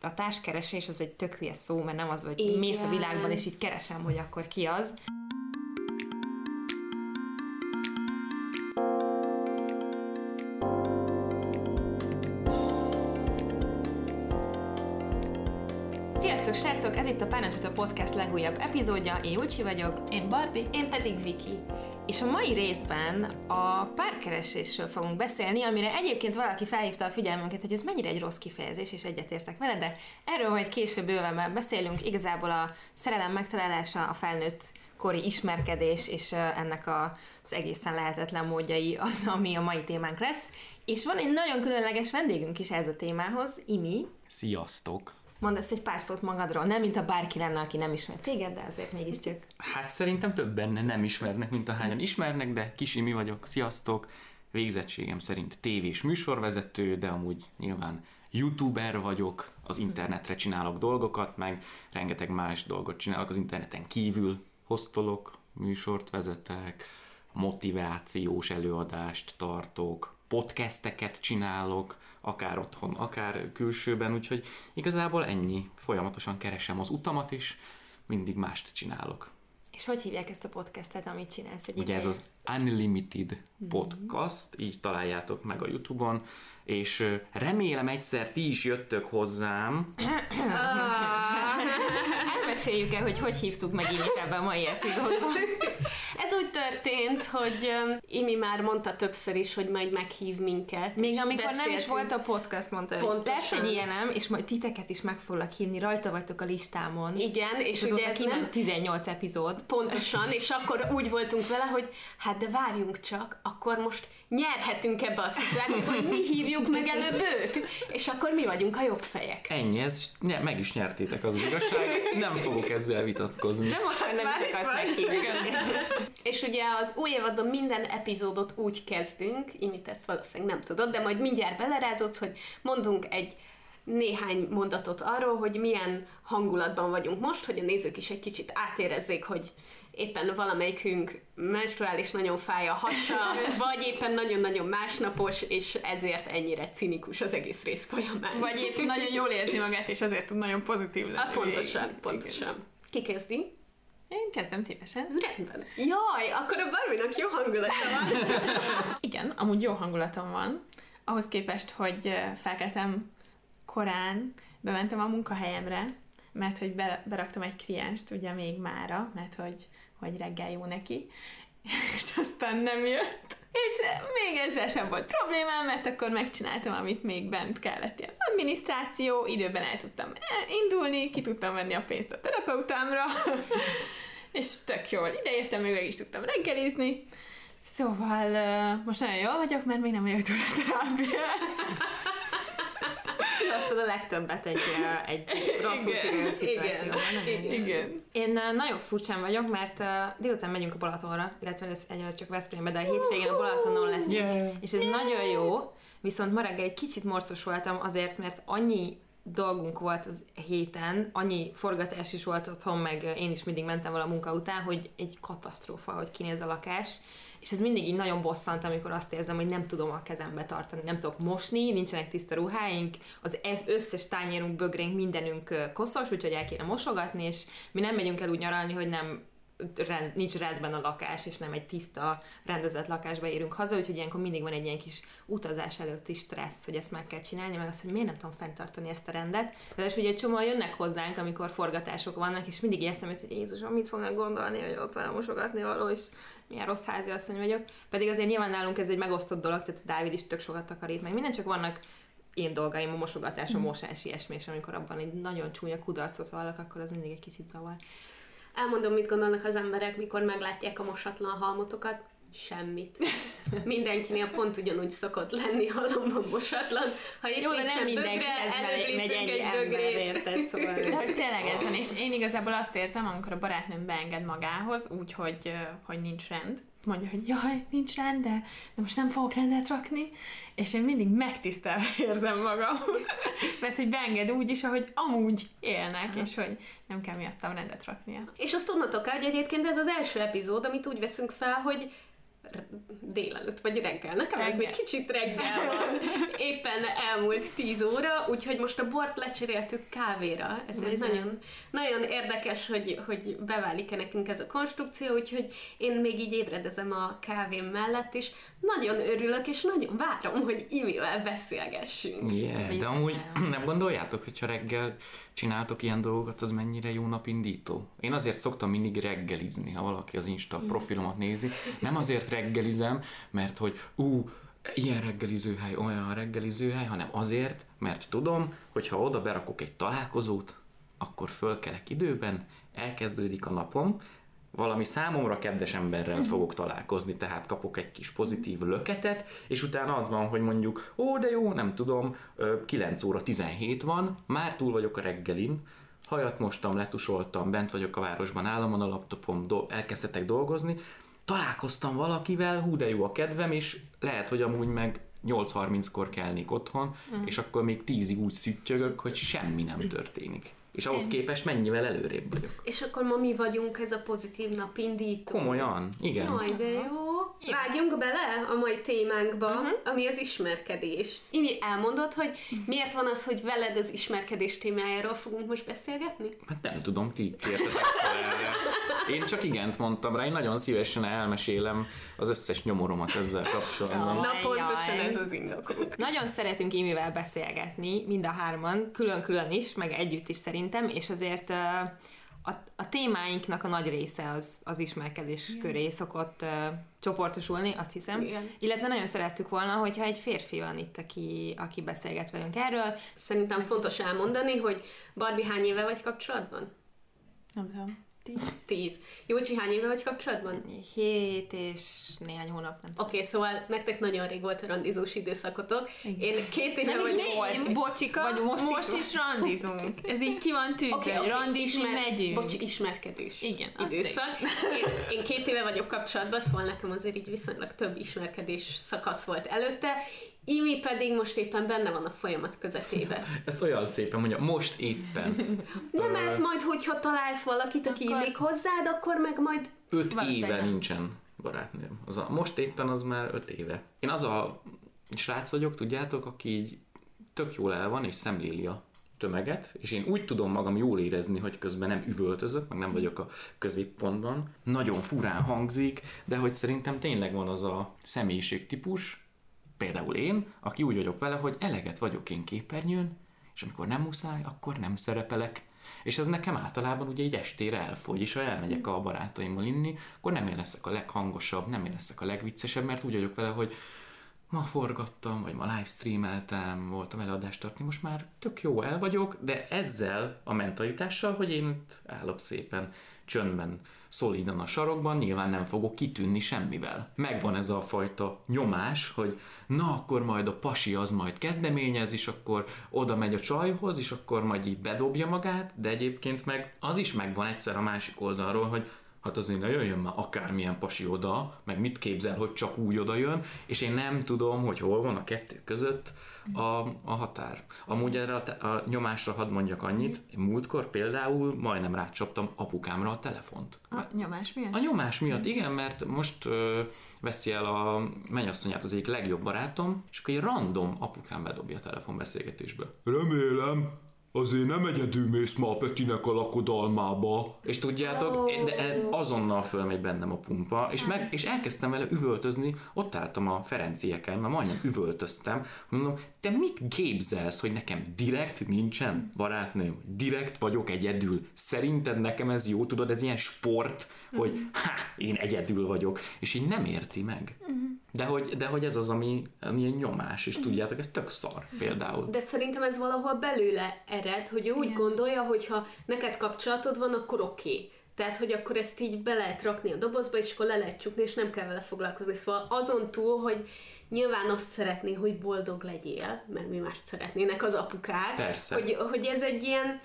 A társkeresés az egy tök hülye szó, mert nem az, hogy Igen. mész a világban, és így keresem, hogy akkor ki az. Sziasztok srácok, ez itt a Párnacsata Podcast legújabb epizódja, én Júcsi vagyok, Én Barbie. Én pedig Viki. És a mai részben a párkeresésről fogunk beszélni, amire egyébként valaki felhívta a figyelmünket, hogy ez mennyire egy rossz kifejezés, és egyetértek vele, de erről majd később bőven beszélünk. Igazából a szerelem megtalálása, a felnőtt kori ismerkedés, és ennek az egészen lehetetlen módjai az, ami a mai témánk lesz. És van egy nagyon különleges vendégünk is ez a témához, Imi. Sziasztok! Mondasz egy pár szót magadról, nem mint a bárki lenne, aki nem ismer téged, de azért mégiscsak. Hát szerintem többen nem ismernek, mint ahányan ismernek, de Kisi mi vagyok, sziasztok! Végzettségem szerint tévés műsorvezető, de amúgy nyilván youtuber vagyok, az internetre csinálok dolgokat, meg rengeteg más dolgot csinálok az interneten kívül, hoztolok, műsort vezetek, motivációs előadást tartok, podcasteket csinálok, akár otthon, akár külsőben, úgyhogy igazából ennyi. Folyamatosan keresem az utamat, és mindig mást csinálok. És hogy hívják ezt a podcastet, amit csinálsz egy Ugye ez az Unlimited Podcast, így találjátok meg a Youtube-on, és remélem egyszer ti is jöttök hozzám, Elmeséljük el, hogy hogy hívtuk meg Imit ebbe a mai epizódban. Úgy történt, hogy um, Imi már mondta többször is, hogy majd meghív minket. Még amikor nem is volt a podcast, mondta, Pontosan. lesz egy ilyenem, és majd titeket is meg foglak hívni, rajta vagytok a listámon. Igen, és, és ugye ez nem 18 epizód. pontosan, és akkor úgy voltunk vele, hogy hát de várjunk csak, akkor most nyerhetünk ebbe a szituációba, hogy mi hívjuk meg előbb őt, és akkor mi vagyunk a jobb fejek. ennyi, ez nye, meg is nyertétek az, az igazság, nem fogok ezzel vitatkozni. De most már nem is akarsz meghívni. És ugye az új évadban minden epizódot úgy kezdünk, Imit ezt valószínűleg nem tudod, de majd mindjárt belerázod, hogy mondunk egy néhány mondatot arról, hogy milyen hangulatban vagyunk most, hogy a nézők is egy kicsit átérezzék, hogy éppen valamelyikünk menstruális nagyon fáj a hasa, vagy éppen nagyon-nagyon másnapos, és ezért ennyire cinikus az egész rész folyamán. Vagy épp nagyon jól érzi magát, és azért tud nagyon pozitív lenni. Pontosan, pontosan. Ki kezdi? Én kezdem szívesen. Rendben. Jaj, akkor a Barbie-nak jó hangulata van. Igen, amúgy jó hangulatom van. Ahhoz képest, hogy felkeltem korán, bementem a munkahelyemre, mert hogy be, beraktam egy klienst, ugye még mára, mert hogy, hogy reggel jó neki, és aztán nem jött. És még ezzel sem volt problémám, mert akkor megcsináltam, amit még bent kellett. Ilyen adminisztráció, időben el tudtam indulni, ki tudtam venni a pénzt a terapeutámra, és tök jól ideértem, még meg is tudtam reggelizni. Szóval most nagyon jól vagyok, mert még nem túl a terápián. Hoztad a legtöbbet egy, egy rosszul Igen. sikerült szituációban. Igen. Jó. Igen. Én nagyon furcsán vagyok, mert délután megyünk a Balatonra, illetve ez egyelőre csak Veszprémbe, de a hétvégén a Balatonon leszünk. Yeah. És ez nagyon jó, viszont ma reggel egy kicsit morcos voltam azért, mert annyi dolgunk volt az héten, annyi forgatás is volt otthon, meg én is mindig mentem vala munka után, hogy egy katasztrófa, hogy kinéz a lakás, és ez mindig így nagyon bosszant, amikor azt érzem, hogy nem tudom a kezembe tartani, nem tudok mosni, nincsenek tiszta ruháink, az e- összes tányérunk, bögrénk, mindenünk koszos, úgyhogy el kéne mosogatni, és mi nem megyünk el úgy nyaralni, hogy nem rend, nincs rendben a lakás, és nem egy tiszta, rendezett lakásba érünk haza, úgyhogy ilyenkor mindig van egy ilyen kis utazás előtti stressz, hogy ezt meg kell csinálni, meg az, hogy miért nem tudom fenntartani ezt a rendet. De és ugye egy csomóan jönnek hozzánk, amikor forgatások vannak, és mindig eszem, hogy Jézusom, mit fognak gondolni, hogy ott van a mosogatni való, és milyen rossz házi asszony vagyok. Pedig azért nyilván nálunk ez egy megosztott dolog, tehát Dávid is tök sokat takarít, meg minden, csak vannak én dolgaim, a mosogatás, a mosás, ilyesmi, és amikor abban egy nagyon csúnya kudarcot vallak, akkor az mindig egy kicsit zavar. Elmondom, mit gondolnak az emberek, mikor meglátják a mosatlan halmotokat. Semmit. Mindenkinél pont ugyanúgy szokott lenni halomban mosatlan. Ha Jó, de nem bögre, mindenkihez megy- egy egy ember, bögrét. érted? Szóval... De hogy tényleg ez van, és én igazából azt érzem, amikor a barátnőm beenged magához, úgy, hogy, ö, hogy nincs rend, mondja, hogy jaj, nincs rend, de, most nem fogok rendet rakni, és én mindig megtisztelve érzem magam, mert hogy beenged úgy is, ahogy amúgy élnek, és hogy nem kell miattam rendet raknia. És azt tudnotok el, hogy egyébként ez az első epizód, amit úgy veszünk fel, hogy délelőtt, vagy reggel. Nekem ez Reggel. még kicsit reggel van. Éppen elmúlt 10 óra, úgyhogy most a bort lecseréltük kávéra. Ezért Bizony. nagyon, nagyon érdekes, hogy, hogy beválik-e nekünk ez a konstrukció, úgyhogy én még így ébredezem a kávém mellett, és nagyon örülök, és nagyon várom, hogy Imivel beszélgessünk. Yeah, de amúgy nem gondoljátok, hogyha reggel csináltok ilyen dolgokat, az mennyire jó napindító? Én azért szoktam mindig reggelizni, ha valaki az Insta profilomat nézi. Nem azért reggelizem, mert hogy ú, ilyen reggelizőhely, olyan reggelizőhely, hanem azért, mert tudom, hogy ha oda berakok egy találkozót, akkor fölkelek időben, elkezdődik a napom, valami számomra kedves emberrel fogok találkozni, tehát kapok egy kis pozitív löketet, és utána az van, hogy mondjuk, ó, de jó, nem tudom, ö, 9 óra 17 van, már túl vagyok a reggelin, hajat mostam, letusoltam, bent vagyok a városban, államon a laptopom, do- elkezdhetek dolgozni, találkoztam valakivel, hú, de jó a kedvem, és lehet, hogy amúgy meg 8.30-kor kelnék otthon, mm. és akkor még 10-ig úgy szüttyögök, hogy semmi nem történik. És ahhoz képest mennyivel előrébb vagyok. És akkor ma mi vagyunk ez a pozitív napindító. Komolyan, igen. Jaj, de jó. Vágjunk bele a mai témánkba, uh-huh. ami az ismerkedés. Imi, elmondod, hogy miért van az, hogy veled az ismerkedés témájáról fogunk most beszélgetni? Hát nem tudom, ti kértetek fel erre. Én csak igent mondtam rá, én nagyon szívesen elmesélem az összes nyomoromat ezzel kapcsolatban. Na Ajjaj. pontosan ez az indokunk. Nagyon szeretünk Imivel beszélgetni, mind a hárman, külön-külön is, meg együtt is szerintem, és azért ö, a, a témáinknak a nagy része az, az ismerkedés köré szokott uh, csoportosulni, azt hiszem. Igen. Illetve nagyon szerettük volna, hogyha egy férfi van itt, aki, aki beszélget velünk erről. Szerintem fontos elmondani, hogy Barbie hány éve vagy kapcsolatban? Nem tudom. Tíz. Jócsi, hány éve vagy kapcsolatban? Hét és néhány hónap, nem tudom. Oké, okay, szóval nektek nagyon rég volt a randizós időszakotok. Én két éve Nem is vagy... volt. Bocsika, Vagy most most, is is, randizunk. Ez így ki van tűzve, okay, oké, randizni megyünk. Bocsi, ismerkedés. Igen, időszak. Én, én két éve vagyok kapcsolatban, szóval nekem azért így viszonylag több ismerkedés szakasz volt előtte. Imi pedig most éppen benne van a folyamat közepébe. Ez olyan szépen mondja, most éppen. Nem, mert majd, hogyha találsz valakit, aki Akkor- illik hozzád, akkor meg majd... Öt éve nincsen barátnőm. Az a, most éppen az már öt éve. Én az a srác vagyok, tudjátok, aki így tök jól el van, és szemléli a tömeget, és én úgy tudom magam jól érezni, hogy közben nem üvöltözök, meg nem vagyok a középpontban. Nagyon furán hangzik, de hogy szerintem tényleg van az a személyiségtípus, például én, aki úgy vagyok vele, hogy eleget vagyok én képernyőn, és amikor nem muszáj, akkor nem szerepelek. És ez nekem általában ugye egy estére elfogy, és ha elmegyek a barátaimmal inni, akkor nem én leszek a leghangosabb, nem én leszek a legviccesebb, mert úgy vagyok vele, hogy ma forgattam, vagy ma livestreameltem, voltam előadást tartani, most már tök jó el vagyok, de ezzel a mentalitással, hogy én itt állok szépen csöndben, szolidan a sarokban, nyilván nem fogok kitűnni semmivel. Megvan ez a fajta nyomás, hogy na akkor majd a pasi az majd kezdeményez, és akkor oda megy a csajhoz, és akkor majd így bedobja magát, de egyébként meg az is megvan egyszer a másik oldalról, hogy hát azért ne jöjjön már akármilyen pasi oda, meg mit képzel, hogy csak úgy oda jön, és én nem tudom, hogy hol van a kettő között a, a határ. Amúgy erre a, te- a nyomásra hadd mondjak annyit, múltkor például majdnem rácsaptam apukámra a telefont. A nyomás miatt? A nyomás miatt, igen, mert most ö, veszi el a mennyasszonyát az egyik legjobb barátom, és akkor egy random apukám bedobja a telefonbeszélgetésbe. Remélem, azért nem egyedül mész ma a Petinek a lakodalmába. És tudjátok, de azonnal fölmegy bennem a pumpa, és, meg, és elkezdtem vele üvöltözni, ott álltam a Ferencieken, mert majdnem üvöltöztem, mondom, te mit képzelsz, hogy nekem direkt nincsen barátnőm, direkt vagyok egyedül, szerinted nekem ez jó, tudod, ez ilyen sport, hogy ha, én egyedül vagyok, és így nem érti meg. De hogy, de hogy ez az, ami, ami egy nyomás, és tudjátok, ez tök szar például. De szerintem ez valahol belőle ered, hogy ő úgy Igen. gondolja, hogy ha neked kapcsolatod van, akkor oké. Okay. Tehát, hogy akkor ezt így be lehet rakni a dobozba, és akkor le lehet csukni, és nem kell vele foglalkozni. Szóval azon túl, hogy nyilván azt szeretné, hogy boldog legyél, mert mi mást szeretnének az apukák. Persze. Hogy, hogy ez egy ilyen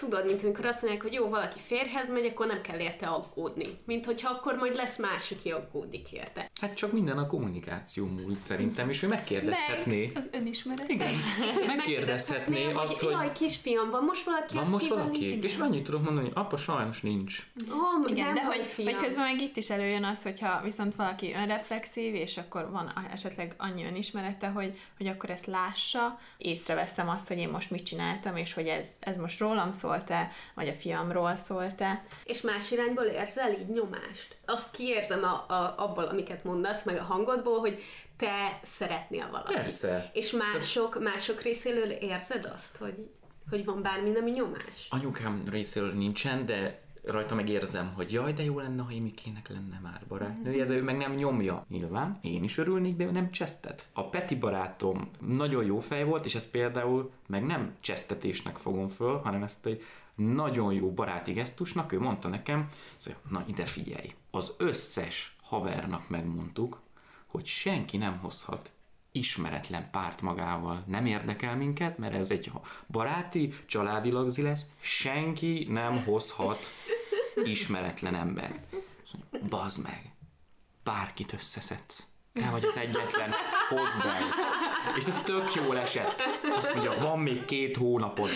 tudod, mint amikor azt mondják, hogy jó, valaki férhez megy, akkor nem kell érte aggódni. Mint hogyha akkor majd lesz más, aki aggódik érte. Hát csak minden a kommunikáció múlik szerintem, és ő megkérdezhetné. Meg az önismeret. Igen, megkérdezhetné azt, hogy Jaj, kisfiam, van most valaki, van most valaki, így- és annyit tudok mondani, apa sajnos nincs. Ó, Igen, nem de hogy, fiam. hogy közben meg itt is előjön az, hogyha viszont valaki önreflexív, és akkor van esetleg annyi önismerete, hogy, hogy akkor ezt lássa, észreveszem azt, hogy én most mit csináltam, és hogy ez, ez most rólam szólt-e, vagy a fiamról szólt-e. És más irányból érzel így nyomást? Azt kiérzem a, a, abból, amiket mondasz, meg a hangodból, hogy te szeretnél valakit. Persze. És mások, mások részéről érzed azt, hogy, hogy van bármi, ami nyomás? Anyukám részéről nincsen, de rajta meg érzem, hogy jaj, de jó lenne, ha Imikének lenne már barátnője, de ő meg nem nyomja. Nyilván, én is örülnék, de ő nem csesztet. A Peti barátom nagyon jó fej volt, és ezt például meg nem csesztetésnek fogom föl, hanem ezt egy nagyon jó baráti gesztusnak, ő mondta nekem, hogy na ide figyelj, az összes havernak megmondtuk, hogy senki nem hozhat ismeretlen párt magával. Nem érdekel minket, mert ez egy baráti, családilag lesz, senki nem hozhat ismeretlen ember. Bazd meg, bárkit összeszedsz. Te vagy az egyetlen, hozd el. És ez tök jól esett. Azt mondja, van még két hónapod.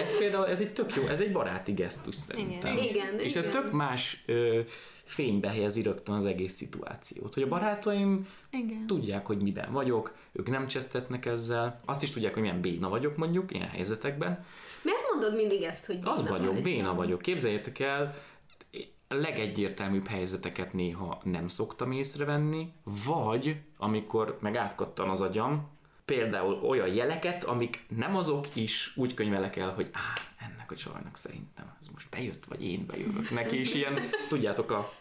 Ez például, ez egy tök jó, ez egy baráti gesztus szerintem. Igen, És ez igen. tök más ö, fénybe helyezi rögtön az egész szituációt. Hogy a barátaim Igen. tudják, hogy miben vagyok, ők nem csesztetnek ezzel, azt is tudják, hogy milyen béna vagyok mondjuk ilyen helyzetekben. Miért mondod mindig ezt, hogy Az vagyok, vagy? béna vagyok. Képzeljétek el, a legegyértelműbb helyzeteket néha nem szoktam észrevenni, vagy amikor meg átkattan az agyam, például olyan jeleket, amik nem azok is úgy könyvelek el, hogy á, ennek a csajnak szerintem ez most bejött, vagy én bejövök neki, és ilyen, tudjátok, a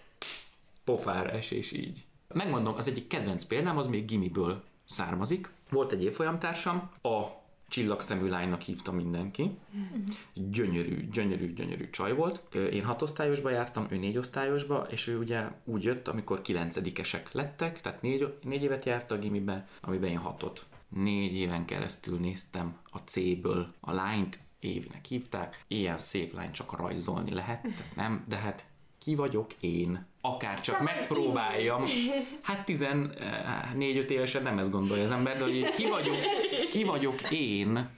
pofára esés így. Megmondom, az egyik kedvenc példám, az még gimiből származik. Volt egy évfolyamtársam, a csillagszemű lánynak hívta mindenki. Gyönyörű, gyönyörű, gyönyörű csaj volt. Én hatosztályosba jártam, ő négy osztályosba, és ő ugye úgy jött, amikor kilencedikesek lettek, tehát négy, négy évet járt a gimibe, amiben én hatot. Négy éven keresztül néztem a C-ből a lányt, Évinek hívták. Ilyen szép lány csak rajzolni lehet, nem, de hát ki vagyok én? Akár csak megpróbáljam. Hát 14-5 évesen nem ezt gondolja az ember, de hogy ki vagyok, ki vagyok én,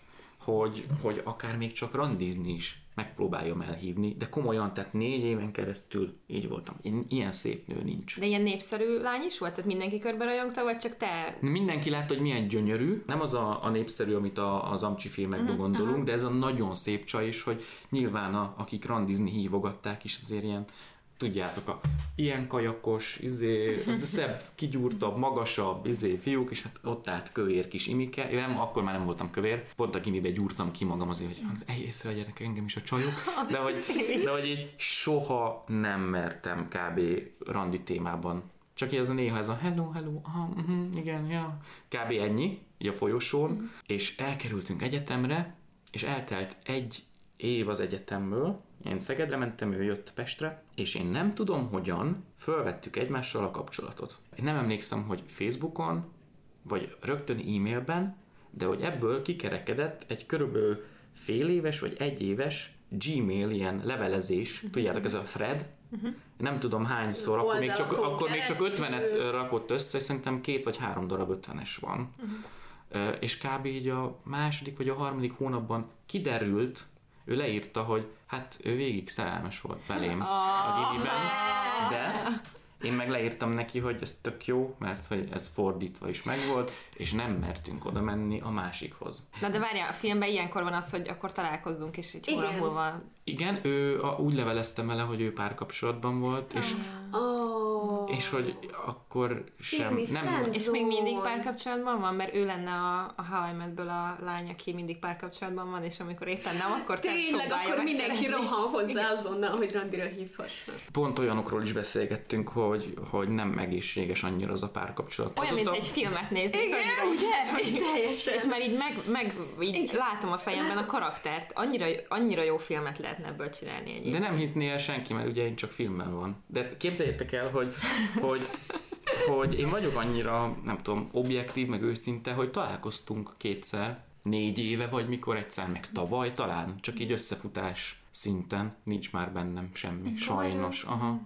hogy, hogy akár még csak randizni is megpróbáljam elhívni, de komolyan, tehát négy éven keresztül így voltam. Én, ilyen szép nő nincs. De ilyen népszerű lány is volt? Tehát mindenki körbe rajongta, vagy csak te? Mindenki látta, hogy milyen gyönyörű. Nem az a, a népszerű, amit a, az amcsi filmekben uh-huh, gondolunk, de ez a nagyon szép csaj is, hogy nyilván a, akik randizni hívogatták is azért ilyen tudjátok, a ilyen kajakos, izé, ez a szebb, kigyúrtabb, magasabb, izé, fiúk, és hát ott állt kövér kis imike. Én nem, akkor már nem voltam kövér, pont a gimibe gyúrtam ki magam azért, hogy hát, észrevegyenek engem is a csajok, de hogy, de hogy így soha nem mertem kb. randi témában csak így ez a néha ez a hello, hello, aha, uh-huh, igen, ja. Kb. ennyi, így a folyosón, mm. és elkerültünk egyetemre, és eltelt egy év az egyetemből, én Szegedre mentem, ő jött Pestre, és én nem tudom hogyan fölvettük egymással a kapcsolatot. Én nem emlékszem, hogy Facebookon, vagy rögtön e-mailben, de hogy ebből kikerekedett egy körülbelül fél éves vagy egy éves Gmail ilyen levelezés, tudjátok, ez a thread, nem tudom hányszor, akkor még, csak, akkor még csak keresztül. 50-et rakott össze, és szerintem két vagy három darab 50-es van. Ö, És kb. így a második vagy a harmadik hónapban kiderült, ő leírta, hogy hát ő végig szerelmes volt belém a gimiben, de én meg leírtam neki, hogy ez tök jó, mert hogy ez fordítva is megvolt, és nem mertünk oda menni a másikhoz. Na de várjál, a filmben ilyenkor van az, hogy akkor találkozzunk, és egy Igen. múlva... Igen, ő a, úgy leveleztem vele, hogy ő párkapcsolatban volt, és, Oh. és hogy akkor sem... Nem, friend És még mindig párkapcsolatban van? Mert ő lenne a, a How a lány, aki mindig párkapcsolatban van, és amikor éppen nem, akkor te Tényleg, akkor mindenki rohan hozzá azonnal, hogy randira hívhassa. pont olyanokról is beszélgettünk, hogy, hogy nem egészséges annyira az a párkapcsolat. Olyan, mint Azóta- egy filmet nézni. Igen, ugye? Így teljesen. És már így meg, meg így látom a fejemben a karaktert. Annyira, annyira jó filmet lehetne ebből csinálni egyébként. De nem hittné el senki, mert ugye én csak filmben van. De képzeljétek el, hogy, hogy, hogy én vagyok annyira, nem tudom, objektív, meg őszinte, hogy találkoztunk kétszer, négy éve, vagy mikor egyszer, meg tavaly talán, csak így összefutás szinten nincs már bennem semmi, sajnos. Aha.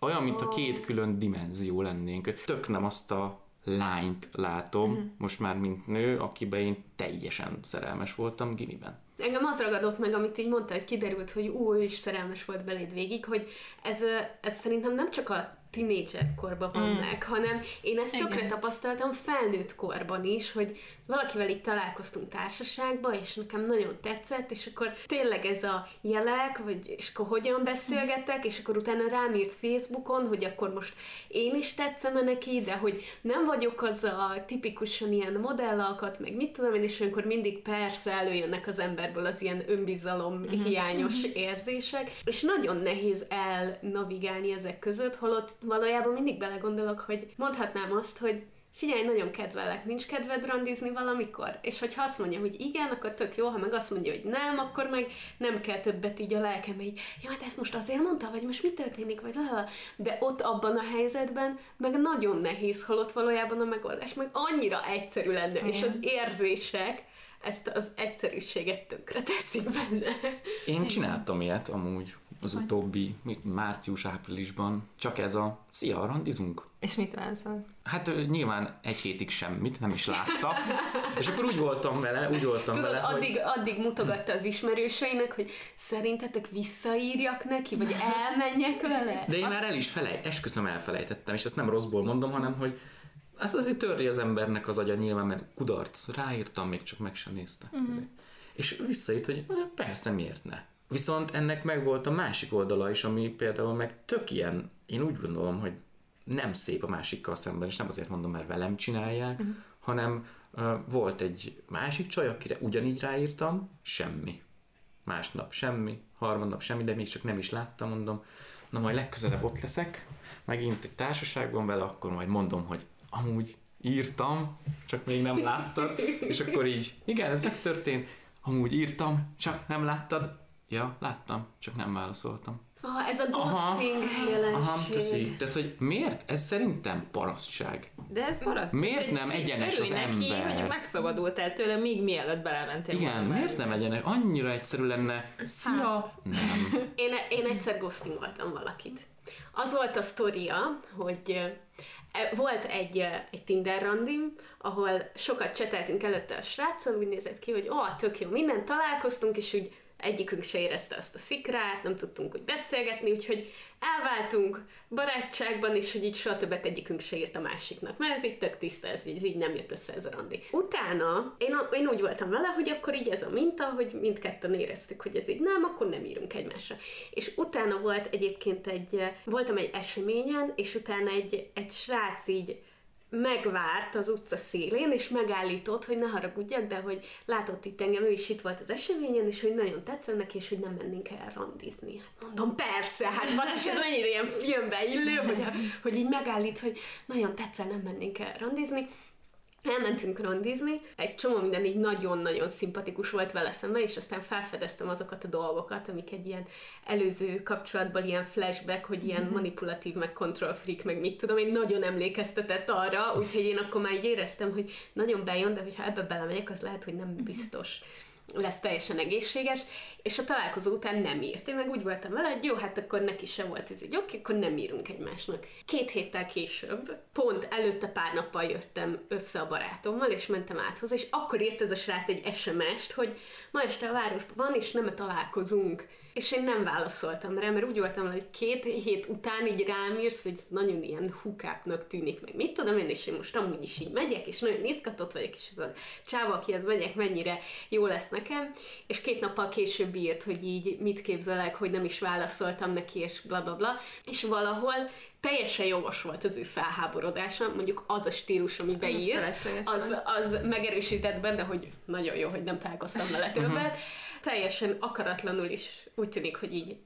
Olyan, mint a két külön dimenzió lennénk. Tök nem azt a lányt látom, uh-huh. most már mint nő, akiben én teljesen szerelmes voltam gimiben. Engem az ragadott meg, amit így mondta, hogy kiderült, hogy új is szerelmes volt beléd végig, hogy ez, ez szerintem nem csak a tinédzser korban van mm. meg, hanem én ezt tökre Igen. tapasztaltam felnőtt korban is, hogy valakivel itt találkoztunk társaságban, és nekem nagyon tetszett, és akkor tényleg ez a jelek, vagy és akkor hogyan beszélgetek, és akkor utána rám írt Facebookon, hogy akkor most én is tetszem neki, de hogy nem vagyok az a tipikusan ilyen modellalkat, meg mit tudom én, és akkor mindig persze előjönnek az emberből az ilyen önbizalom mm-hmm. hiányos mm-hmm. érzések, és nagyon nehéz elnavigálni ezek között, holott valójában mindig belegondolok, hogy mondhatnám azt, hogy figyelj, nagyon kedvelek, nincs kedved randizni valamikor? És hogyha azt mondja, hogy igen, akkor tök jó, ha meg azt mondja, hogy nem, akkor meg nem kell többet így a lelkem, hogy jó, hát ezt most azért mondta, vagy most mi történik, vagy lala. De ott abban a helyzetben meg nagyon nehéz, holott valójában a megoldás meg annyira egyszerű lenne, igen. és az érzések ezt az egyszerűséget tönkre teszik benne. Én csináltam ilyet amúgy az utóbbi március-áprilisban. Csak ez a szia, randizunk. És mit válaszolt? Hát nyilván egy hétig semmit, nem is látta. és akkor úgy voltam vele, úgy voltam Tudod, vele, addig, hogy... addig mutogatta az ismerőseinek, hogy szerintetek visszaírjak neki, vagy elmenjek vele? De én Azt... már el is felej, esküszöm elfelejtettem, és ezt nem rosszból mondom, hanem hogy ezt azért törri az embernek az agya nyilván, mert kudarc, ráírtam, még csak meg sem nézte. Uh-huh. És visszaírt, hogy persze, miért ne. Viszont ennek meg volt a másik oldala is, ami például meg tök ilyen, én úgy gondolom, hogy nem szép a másikkal szemben, és nem azért mondom, mert velem csinálják, uh-huh. hanem uh, volt egy másik csaj, akire ugyanígy ráírtam, semmi. Másnap semmi, harmadnap semmi, de még csak nem is láttam, mondom, na majd legközelebb ott leszek, megint egy társaságban vele, akkor majd mondom, hogy amúgy írtam, csak még nem láttad, és akkor így, igen, ez megtörtént, amúgy írtam, csak nem láttad, Ja, láttam, csak nem válaszoltam. Ah, ez a ghosting aha, jelenség. Aha, köszi. Tehát, hogy miért? Ez szerintem parasztság. De ez paraszt. Miért nem egyenes az neki, ember? hogy megszabadultál tőle, még mielőtt belementél. Igen, miért nem egyenes? Annyira egyszerű lenne. Szia! Hát. Nem. Én, én egyszer ghostingoltam valakit. Az volt a sztoria, hogy e, volt egy, egy Tinder randim, ahol sokat cseteltünk előtte a sráccal, úgy nézett ki, hogy ó, oh, tök jó, mindent találkoztunk, és úgy egyikünk se érezte azt a szikrát, nem tudtunk úgy beszélgetni, úgyhogy elváltunk barátságban, és hogy így soha többet egyikünk se írt a másiknak, mert ez így tök tiszta, ez így, így nem jött össze ez a randi. Utána én, én úgy voltam vele, hogy akkor így ez a minta, hogy mindketten éreztük, hogy ez így nem, akkor nem írunk egymásra. És utána volt egyébként egy, voltam egy eseményen, és utána egy, egy srác így megvárt az utca szélén, és megállított, hogy ne haragudjak, de hogy látott itt engem, ő is itt volt az eseményen, és hogy nagyon tetszett neki, és hogy nem mennénk el randizni. Hát mondom, persze, hát basszus, ez mennyire ilyen filmbe illő, hogy, hogy így megállít, hogy nagyon tetszett, nem mennénk el randizni. Elmentünk randizni, egy csomó minden így nagyon-nagyon szimpatikus volt vele szemben, és aztán felfedeztem azokat a dolgokat, amik egy ilyen előző kapcsolatban ilyen flashback, hogy ilyen mm-hmm. manipulatív, meg control freak, meg mit tudom, én nagyon emlékeztetett arra, úgyhogy én akkor már így éreztem, hogy nagyon bejön, de hogyha ebbe belemegyek, az lehet, hogy nem mhm. biztos. Mm-hmm lesz teljesen egészséges, és a találkozó után nem írt. Én meg úgy voltam vele, hogy jó, hát akkor neki se volt ez így, oké, akkor nem írunk egymásnak. Két héttel később, pont előtte pár nappal jöttem össze a barátommal, és mentem át hozzá, és akkor írt ez a srác egy SMS-t, hogy ma este a városban van, és nem találkozunk és én nem válaszoltam rá, mert úgy voltam, hogy két hét után így rám írsz, hogy ez nagyon ilyen hukáknak tűnik, meg. Mit tudom én, és én most amúgy is így megyek, és nagyon izgatott vagyok, és ez a csáva, akihez megyek, mennyire jó lesz nekem, és két nappal később írt, hogy így mit képzelek, hogy nem is válaszoltam neki, és bla bla bla, és valahol teljesen jogos volt az ő felháborodása, mondjuk az a stílus, ami beír, az, az megerősített benne, hogy nagyon jó, hogy nem találkoztam vele többet, uh-huh teljesen akaratlanul is úgy tűnik, hogy így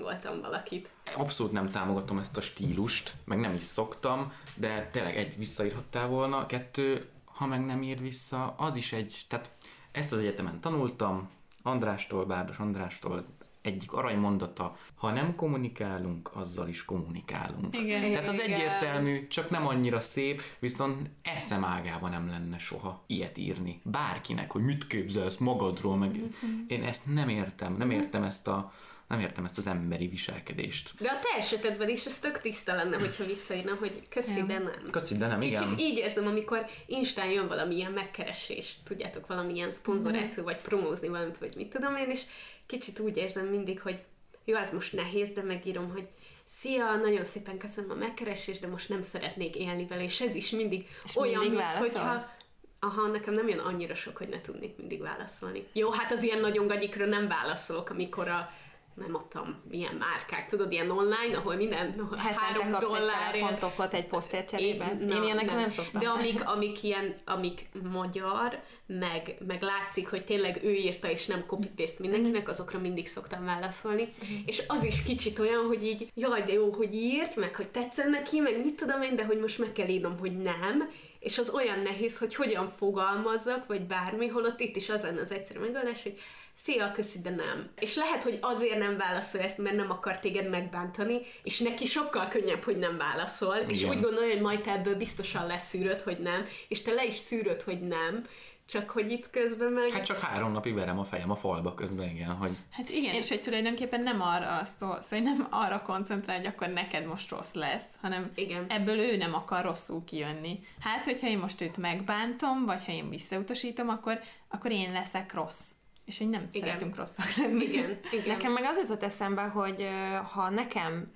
voltam valakit. Abszolút nem támogatom ezt a stílust, meg nem is szoktam, de tényleg egy visszaírhattál volna, kettő, ha meg nem ír vissza, az is egy, tehát ezt az egyetemen tanultam, Andrástól, Bárdos Andrástól, egyik aranymondata, ha nem kommunikálunk, azzal is kommunikálunk. Igen. Tehát az Igen. egyértelmű, csak nem annyira szép, viszont eszem ágában nem lenne soha ilyet írni. Bárkinek, hogy mit képzelsz magadról, meg én ezt nem értem, nem értem ezt a nem értem ezt az emberi viselkedést. De a te esetedben is ez tök tiszta lenne, hogyha visszaírna, hogy köszi, Ja. de nem. Köszi, de nem, Kicsit igen. így érzem, amikor Instán jön valamilyen megkeresés, tudjátok, valamilyen szponzoráció, vagy promózni valamit, vagy mit tudom én, és kicsit úgy érzem mindig, hogy jó, ez most nehéz, de megírom, hogy Szia, nagyon szépen köszönöm a megkeresést, de most nem szeretnék élni vele, és ez is mindig És olyan, mindig mint hogyha... válaszolsz? Aha, nekem nem jön annyira sok, hogy ne tudnék mindig válaszolni. Jó, hát az ilyen nagyon gagyikra nem válaszolok, amikor a nem adtam ilyen márkák, tudod, ilyen online, ahol minden három dollárért telefontokot egy posztért cserébe? Én, na, ilyenekre nem. szoktam. De amik, amik ilyen, amik magyar, meg, meg látszik, hogy tényleg ő írta, és nem copy-paste mindenkinek, azokra mindig szoktam válaszolni. És az is kicsit olyan, hogy így, jaj, de jó, hogy írt, meg hogy tetszene neki, meg mit tudom én, de hogy most meg kell írnom, hogy nem, és az olyan nehéz, hogy hogyan fogalmazzak, vagy bármi, holott itt is az lenne az egyszerű megoldás, hogy szia, köszi, de nem. És lehet, hogy azért nem válaszol ezt, mert nem akar téged megbántani, és neki sokkal könnyebb, hogy nem válaszol, és Igen. úgy gondolja, hogy majd te ebből biztosan leszűröd, hogy nem, és te le is szűröd, hogy nem, csak hogy itt közben meg... Hát csak három napig verem a fejem a falba közben, igen, hogy Hát igen, és hogy tulajdonképpen nem arra szól, szóval nem arra koncentrál, hogy akkor neked most rossz lesz, hanem Igen. ebből ő nem akar rosszul kijönni. Hát, hogyha én most őt megbántom, vagy ha én visszautasítom, akkor, akkor én leszek rossz. És hogy nem Igen. szeretünk rosszak lenni. Igen, igen. Nekem meg az jutott eszembe, hogy ha nekem,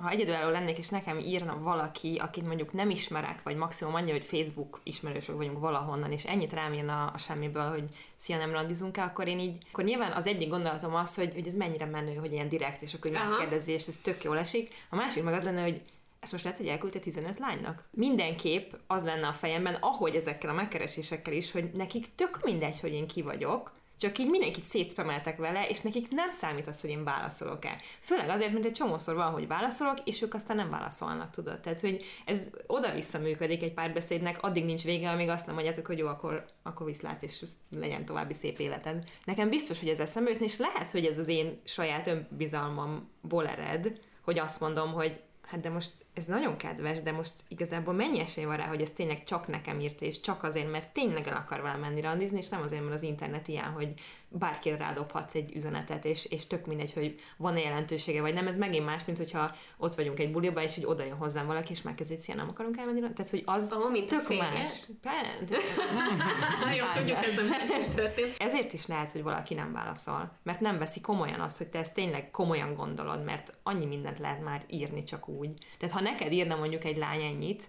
ha egyedülálló lennék, és nekem írna valaki, akit mondjuk nem ismerek, vagy maximum annyi, hogy Facebook ismerősök vagyunk valahonnan, és ennyit rám írna a semmiből, hogy szia, nem randizunk el, akkor én így, akkor nyilván az egyik gondolatom az, hogy, hogy ez mennyire menő, hogy ilyen direkt, és akkor Aha. megkérdezi, és ez tök jól esik. A másik meg az lenne, hogy ezt most lehet, hogy elküldte 15 lánynak? Mindenképp az lenne a fejemben, ahogy ezekkel a megkeresésekkel is, hogy nekik tök mindegy, hogy én ki vagyok, csak így mindenkit szétszpemeltek vele, és nekik nem számít az, hogy én válaszolok el. Főleg azért, mert egy csomószor van, hogy válaszolok, és ők aztán nem válaszolnak, tudod. Tehát, hogy ez oda-vissza működik egy párbeszédnek, addig nincs vége, amíg azt nem mondjátok, hogy jó, akkor, akkor viszlát, és legyen további szép életed. Nekem biztos, hogy ez eszembe jutni, és lehet, hogy ez az én saját önbizalmamból ered, hogy azt mondom, hogy hát de most ez nagyon kedves, de most igazából mennyi esély van rá, hogy ez tényleg csak nekem írt, és csak azért, mert tényleg el akar velem menni randizni, és nem azért, mert az internet ilyen, hogy bárkire rádobhatsz egy üzenetet, és, és tök mindegy, hogy van-e jelentősége, vagy nem. Ez megint más, mint hogyha ott vagyunk egy buliba, és így oda jön hozzám valaki, és megkezdi, hogy nem akarunk elmenni. Tehát, hogy az mint a tök férjed? más. Jó, tudjuk, ez történt. Ezért is lehet, hogy valaki nem válaszol, mert nem veszi komolyan azt, hogy te ezt tényleg komolyan gondolod, mert annyi mindent lehet már írni csak úgy. Tehát ha neked írna mondjuk egy lány ennyit,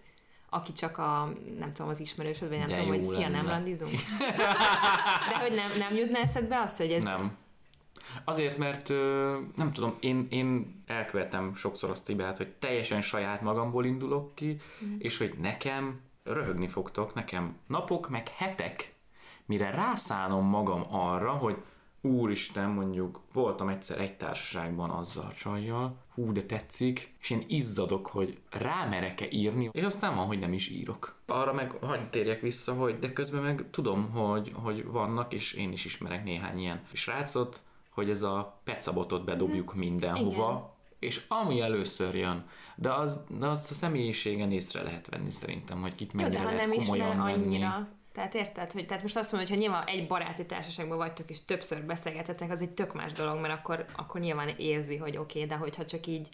aki csak a, nem tudom, az ismerősöd, vagy nem De tudom, hogy szia, nem lenne. randizunk. De hogy nem, nem jutna eszedbe az, hogy ez... nem. Azért, mert nem tudom, én, én elkövetem sokszor azt a hibát, hogy teljesen saját magamból indulok ki, Mhm. és hogy nekem röhögni fogtok, nekem napok, meg hetek, mire rászánom magam arra, hogy úristen, mondjuk voltam egyszer egy társaságban azzal a csajjal, hú, de tetszik, és én izzadok, hogy rámerek-e írni, és aztán van, hogy nem is írok. Arra meg hagyd térjek vissza, hogy de közben meg tudom, hogy, hogy vannak, és én is ismerek néhány ilyen srácot, hogy ez a pecabotot bedobjuk mindenhova, és ami először jön, de, az, de azt a személyiségen észre lehet venni szerintem, hogy kit mennyire de lehet komolyan menni. annyira, tehát érted, hogy tehát most azt mondod, hogy ha nyilván egy baráti társaságban vagytok, és többször beszélgetetek, az egy tök más dolog, mert akkor, akkor nyilván érzi, hogy oké, okay, de hogyha csak így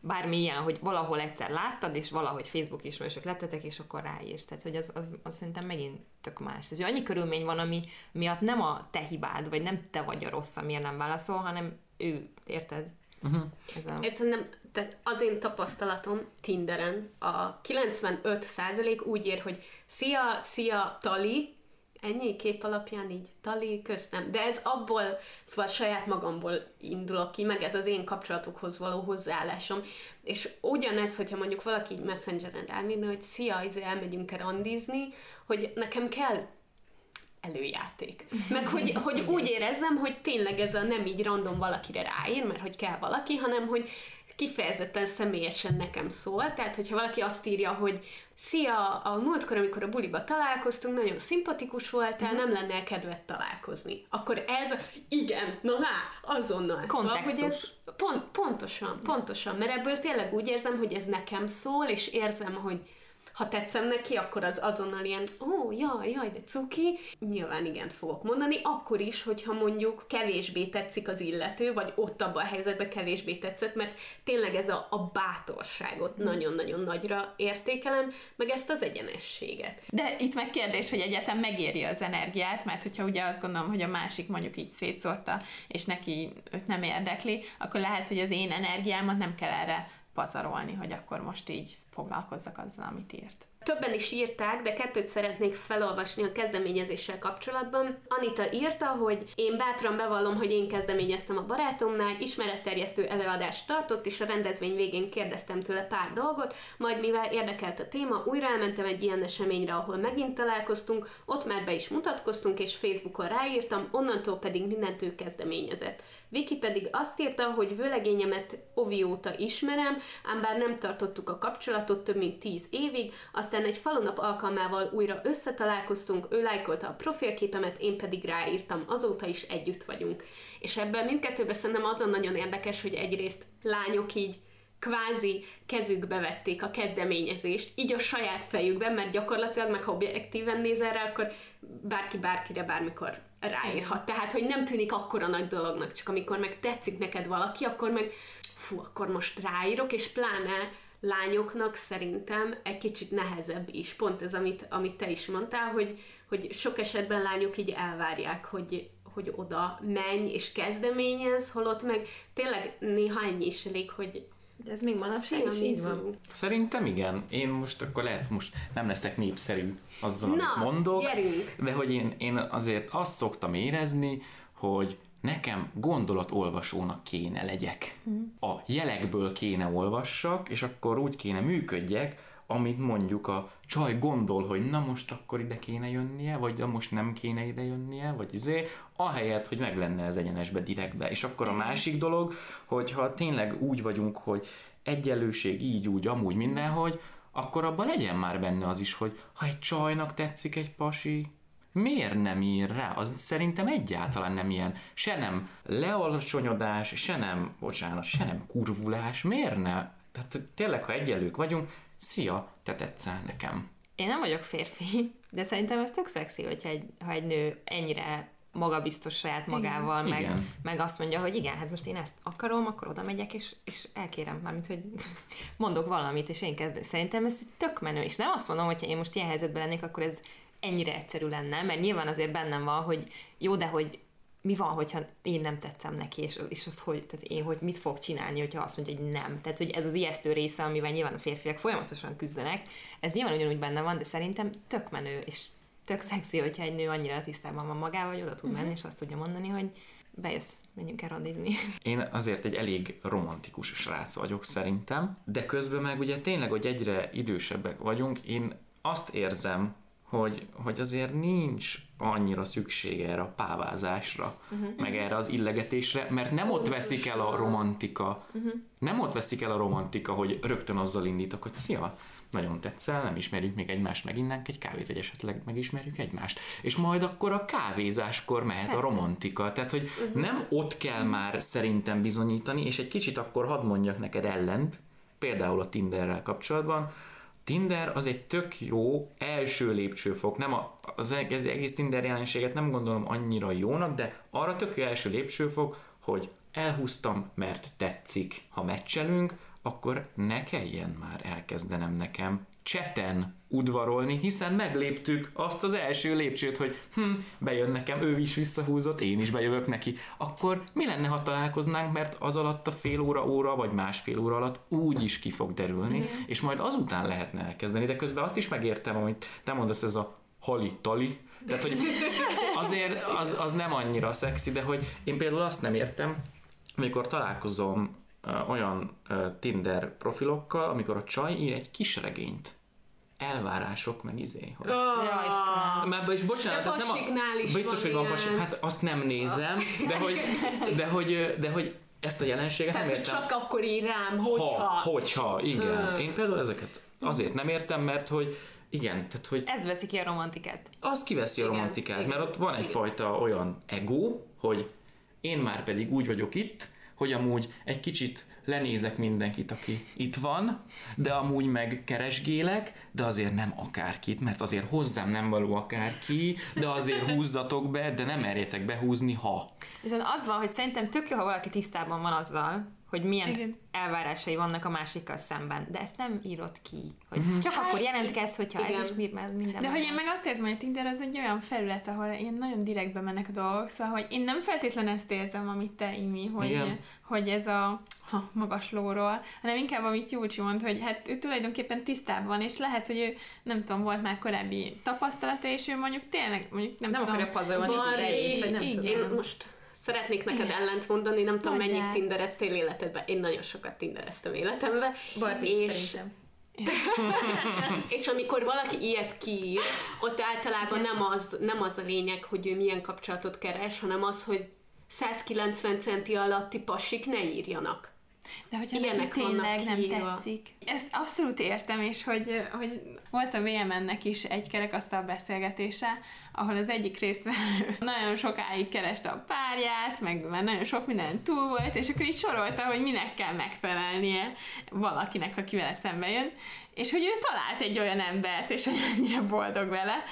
bármi ilyen, hogy valahol egyszer láttad, és valahogy Facebook ismerősök lettetek, és akkor ráírsz. Tehát, hogy az, az, az szerintem megint tök más. Tehát, hogy annyi körülmény van, ami miatt nem a te hibád, vagy nem te vagy a rossz, amiért nem válaszol, hanem ő, érted? Uh-huh. Ez a... Érted, nem, tehát az én tapasztalatom Tinderen, a 95% úgy ér, hogy szia, szia, Tali, ennyi kép alapján így, Tali, köszönöm. De ez abból, szóval saját magamból indulok ki, meg ez az én kapcsolatokhoz való hozzáállásom. És ugyanez, hogyha mondjuk valaki így messengeren rám írna, hogy szia, izé, elmegyünk-e randizni, hogy nekem kell előjáték. Meg hogy, hogy úgy érezzem, hogy tényleg ez a nem így random valakire ráír, mert hogy kell valaki, hanem hogy kifejezetten személyesen nekem szól. Tehát, hogyha valaki azt írja, hogy Szia, a múltkor, amikor a buliba találkoztunk, nagyon szimpatikus voltál, mm. nem lenne kedvet találkozni. Akkor ez, igen, na lá, azonnal. Kontextus. Szóval, hogy ez pont, pontosan, pontosan, mert ebből tényleg úgy érzem, hogy ez nekem szól, és érzem, hogy ha tetszem neki, akkor az azonnal ilyen, ó, oh, jaj, jaj, de cuki. Nyilván igent fogok mondani, akkor is, hogyha mondjuk kevésbé tetszik az illető, vagy ott abban a helyzetben kevésbé tetszett, mert tényleg ez a, a bátorságot mm. nagyon-nagyon nagyra értékelem, meg ezt az egyenességet. De itt meg kérdés, hogy egyetem megéri az energiát, mert hogyha ugye azt gondolom, hogy a másik mondjuk így szétszórta, és neki őt nem érdekli, akkor lehet, hogy az én energiámat nem kell erre pazarolni, hogy akkor most így foglalkozzak azzal, amit írt. Többen is írták, de kettőt szeretnék felolvasni a kezdeményezéssel kapcsolatban. Anita írta, hogy én bátran bevallom, hogy én kezdeményeztem a barátomnál, ismeretterjesztő előadást tartott, és a rendezvény végén kérdeztem tőle pár dolgot, majd mivel érdekelt a téma, újra elmentem egy ilyen eseményre, ahol megint találkoztunk, ott már be is mutatkoztunk, és Facebookon ráírtam, onnantól pedig mindent ő kezdeményezett. Viki pedig azt írta, hogy vőlegényemet óta ismerem, ám bár nem tartottuk a kapcsolatot több mint tíz évig, aztán egy falunap alkalmával újra összetalálkoztunk, ő lájkolta a profilképemet, én pedig ráírtam, azóta is együtt vagyunk. És ebben mindkettőben szerintem azon nagyon érdekes, hogy egyrészt lányok így kvázi kezükbe vették a kezdeményezést, így a saját fejükben, mert gyakorlatilag, meg ha objektíven nézel rá, akkor bárki bárkire bármikor ráírhat. Tehát, hogy nem tűnik akkora nagy dolognak, csak amikor meg tetszik neked valaki, akkor meg fú, akkor most ráírok, és pláne lányoknak szerintem egy kicsit nehezebb is. Pont ez, amit, amit te is mondtál, hogy, hogy sok esetben lányok így elvárják, hogy, hogy oda menj és kezdeményez, holott meg tényleg néha ennyi is elég, hogy de ez még manapság is így van. Szerintem igen. Én most akkor lehet, most nem leszek népszerű azzal, Na, amit mondok, gyerünk. de hogy én, én azért azt szoktam érezni, hogy nekem gondolatolvasónak kéne legyek. A jelekből kéne olvassak, és akkor úgy kéne működjek, amit mondjuk a csaj gondol, hogy na most akkor ide kéne jönnie, vagy de most nem kéne ide jönnie, vagy izé, ahelyett, hogy meg lenne ez egyenesbe, direktbe. És akkor a másik dolog, hogyha tényleg úgy vagyunk, hogy egyenlőség így, úgy, amúgy mindenhogy, akkor abban legyen már benne az is, hogy ha egy csajnak tetszik egy pasi, miért nem ír rá? Az szerintem egyáltalán nem ilyen, se nem lealacsonyodás, se nem, bocsánat, se nem kurvulás, miért ne? Tehát tényleg, ha egyenlők vagyunk, szia, te tetszel nekem. Én nem vagyok férfi, de szerintem ez tök szexi, hogyha egy, ha egy nő ennyire magabiztos saját magával, Igen. meg, Igen. meg azt mondja, hogy igen, hát most én ezt akarom, akkor oda megyek, és, és elkérem, mármint, hogy mondok valamit, és én kezdem. Szerintem ez tök menő, és nem azt mondom, hogyha én most ilyen helyzetben lennék, akkor ez ennyire egyszerű lenne, mert nyilván azért bennem van, hogy jó, de hogy mi van, hogyha én nem tetszem neki, és, és az hogy, tehát én hogy mit fog csinálni, hogyha azt mondja, hogy nem. Tehát, hogy ez az ijesztő része, amivel nyilván a férfiak folyamatosan küzdenek, ez nyilván ugyanúgy benne van, de szerintem tök menő, és tök szexi, hogyha egy nő annyira tisztában van magával, hogy oda tud menni, és azt tudja mondani, hogy bejössz, menjünk el randizni. Én azért egy elég romantikus srác vagyok szerintem, de közben meg ugye tényleg, hogy egyre idősebbek vagyunk, én azt érzem, hogy, hogy azért nincs annyira szüksége erre a pávázásra, uh-huh. meg erre az illegetésre, mert nem ott veszik el a romantika, uh-huh. nem ott veszik el a romantika, hogy rögtön azzal indítok, hogy szia, nagyon tetszel, nem ismerjük még egymást, meginnánk egy kávét, egy esetleg megismerjük egymást. És majd akkor a kávézáskor mehet Persze. a romantika. Tehát, hogy uh-huh. nem ott kell már szerintem bizonyítani, és egy kicsit akkor hadd mondjak neked ellent, például a Tinderrel kapcsolatban, Tinder az egy tök jó első lépcsőfok, nem a, az egész, egész Tinder jelenséget nem gondolom annyira jónak, de arra tök jó első lépcsőfok, hogy elhúztam, mert tetszik. Ha meccselünk, akkor ne kelljen már elkezdenem nekem cseten udvarolni, hiszen megléptük azt az első lépcsőt, hogy hm, bejön nekem, ő is visszahúzott, én is bejövök neki. Akkor mi lenne, ha találkoznánk, mert az alatt a fél óra, óra vagy másfél óra alatt úgy is ki fog derülni, mm. és majd azután lehetne elkezdeni, de közben azt is megértem, amit te mondasz, ez a hali-tali, tehát, hogy azért az, az nem annyira szexi, de hogy én például azt nem értem, amikor találkozom olyan Tinder profilokkal, amikor a csaj ír egy kis regényt elvárások, meg izé. Hogy... Oh, Ja, Istenem. Már és bocsánat, De ez nem a... is Biztos, van hogy van pasik, hát azt nem nézem, de hogy, de hogy, de hogy ezt a jelenséget Tehát, nem értem. csak akkor ír rám, hogyha... Ha, hogyha, igen. Én például ezeket azért nem értem, mert hogy igen, tehát hogy Ez veszi ki a romantikát. az kiveszi a Igen, romantikát, igen, mert ott van egyfajta olyan ego, hogy én már pedig úgy vagyok itt, hogy amúgy egy kicsit lenézek mindenkit, aki itt van, de amúgy meg keresgélek, de azért nem akárkit, mert azért hozzám nem való akárki, de azért húzzatok be, de nem merjétek behúzni, ha. Viszont az van, hogy szerintem tök jó, ha valaki tisztában van azzal, hogy milyen Igen. Elvárásai vannak a másikkal szemben. De ezt nem írod ki. Hogy uh-huh. Csak hát, akkor jelentkezz, hogyha igen. ez is mi- minden De hogy én meg azt érzem, hogy a Tinder az egy olyan felület, ahol ilyen nagyon direktbe mennek a dolgok, szóval hogy én nem feltétlenül ezt érzem, amit te, Imi, hogy, Igen. hogy ez a ha, magaslóról, hanem inkább amit Júcsi mond, hogy hát ő tulajdonképpen tisztában van, és lehet, hogy ő nem tudom, volt már korábbi tapasztalata, és ő mondjuk tényleg, mondjuk nem, Nem tudom, akarja pazarolni az idejét, vagy nem igen. tudom. Én most szeretnék neked Igen. ellent mondani, nem tudom, Mondjál. mennyit tindereztél életedben. Én nagyon sokat tindereztem életemben. Barbie és, szerintem. és amikor valaki ilyet kiír, ott általában nem az, nem az a lényeg, hogy ő milyen kapcsolatot keres, hanem az, hogy 190 centi alatti pasik ne írjanak. De hogyha Ilyenek neki tényleg nem kiírva. tetszik. Ezt abszolút értem, és hogy, hogy volt a VMN-nek is egy kerekasztal beszélgetése, ahol az egyik résztvevő nagyon sokáig kereste a párját, meg már nagyon sok minden túl volt, és akkor így sorolta, hogy minek kell megfelelnie valakinek, aki vele szembe jön, és hogy ő talált egy olyan embert, és hogy annyira boldog vele.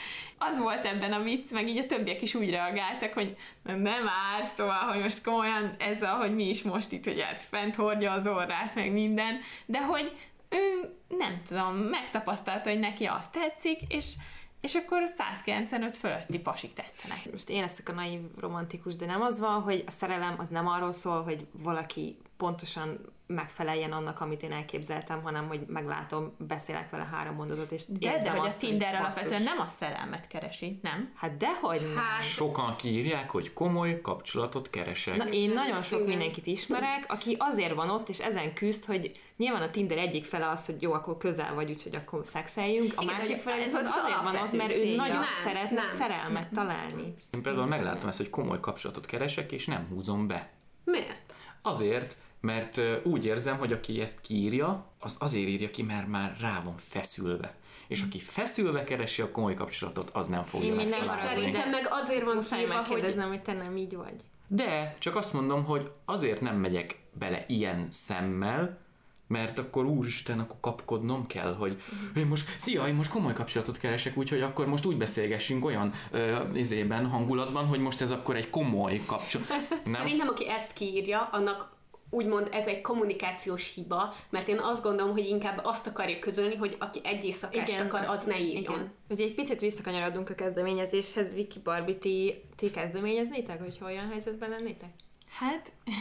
Az volt ebben a vicc, meg így a többiek is úgy reagáltak, hogy nem, nem már, szóval, hogy most komolyan ez, hogy mi is most itt, hogy hát fent hordja az orrát, meg minden, de hogy ő nem tudom, megtapasztalta, hogy neki azt tetszik, és, és akkor a 195 fölötti pasik tetszenek. Most én leszek a naív romantikus, de nem az van, hogy a szerelem az nem arról szól, hogy valaki pontosan megfeleljen annak, amit én elképzeltem, hanem hogy meglátom, beszélek vele három mondatot, és De, de hogy a azt, Tinder basszus. alapvetően nem a szerelmet keresi, nem? Hát dehogy nem. Hát, Sokan kiírják, hogy komoly kapcsolatot keresek. Na, én nagyon sok Igen. mindenkit ismerek, aki azért van ott, és ezen küzd, hogy nyilván a Tinder egyik fele az, hogy jó, akkor közel vagy, úgyhogy akkor szexeljünk. A Igen, másik hogy fele ez az azért van ott, mert ő nagyon Nem, szeretne nem. szerelmet találni. Én például meglátom ezt, hogy komoly kapcsolatot keresek, és nem húzom be. miért? Azért, mert úgy érzem, hogy aki ezt kiírja, az azért írja ki, mert már rá van feszülve. És aki feszülve keresi a komoly kapcsolatot, az nem fogja Én megtalálni. Szerintem meg azért van Muszáj hogy megkérdeznem, hogy te nem így vagy. De csak azt mondom, hogy azért nem megyek bele ilyen szemmel, mert akkor úristen, akkor kapkodnom kell, hogy én most, szia, én most komoly kapcsolatot keresek, úgyhogy akkor most úgy beszélgessünk olyan ö, izében, hangulatban, hogy most ez akkor egy komoly kapcsolat. Nem? Szerintem, aki ezt kiírja, annak úgymond ez egy kommunikációs hiba, mert én azt gondolom, hogy inkább azt akarja közölni, hogy aki egy éjszakást akar, az ne írjon. Igen. Ugye egy picit visszakanyarodunk a kezdeményezéshez, Viki Barbie, ti, ti kezdeményeznétek, hogy olyan helyzetben lennétek? Hát,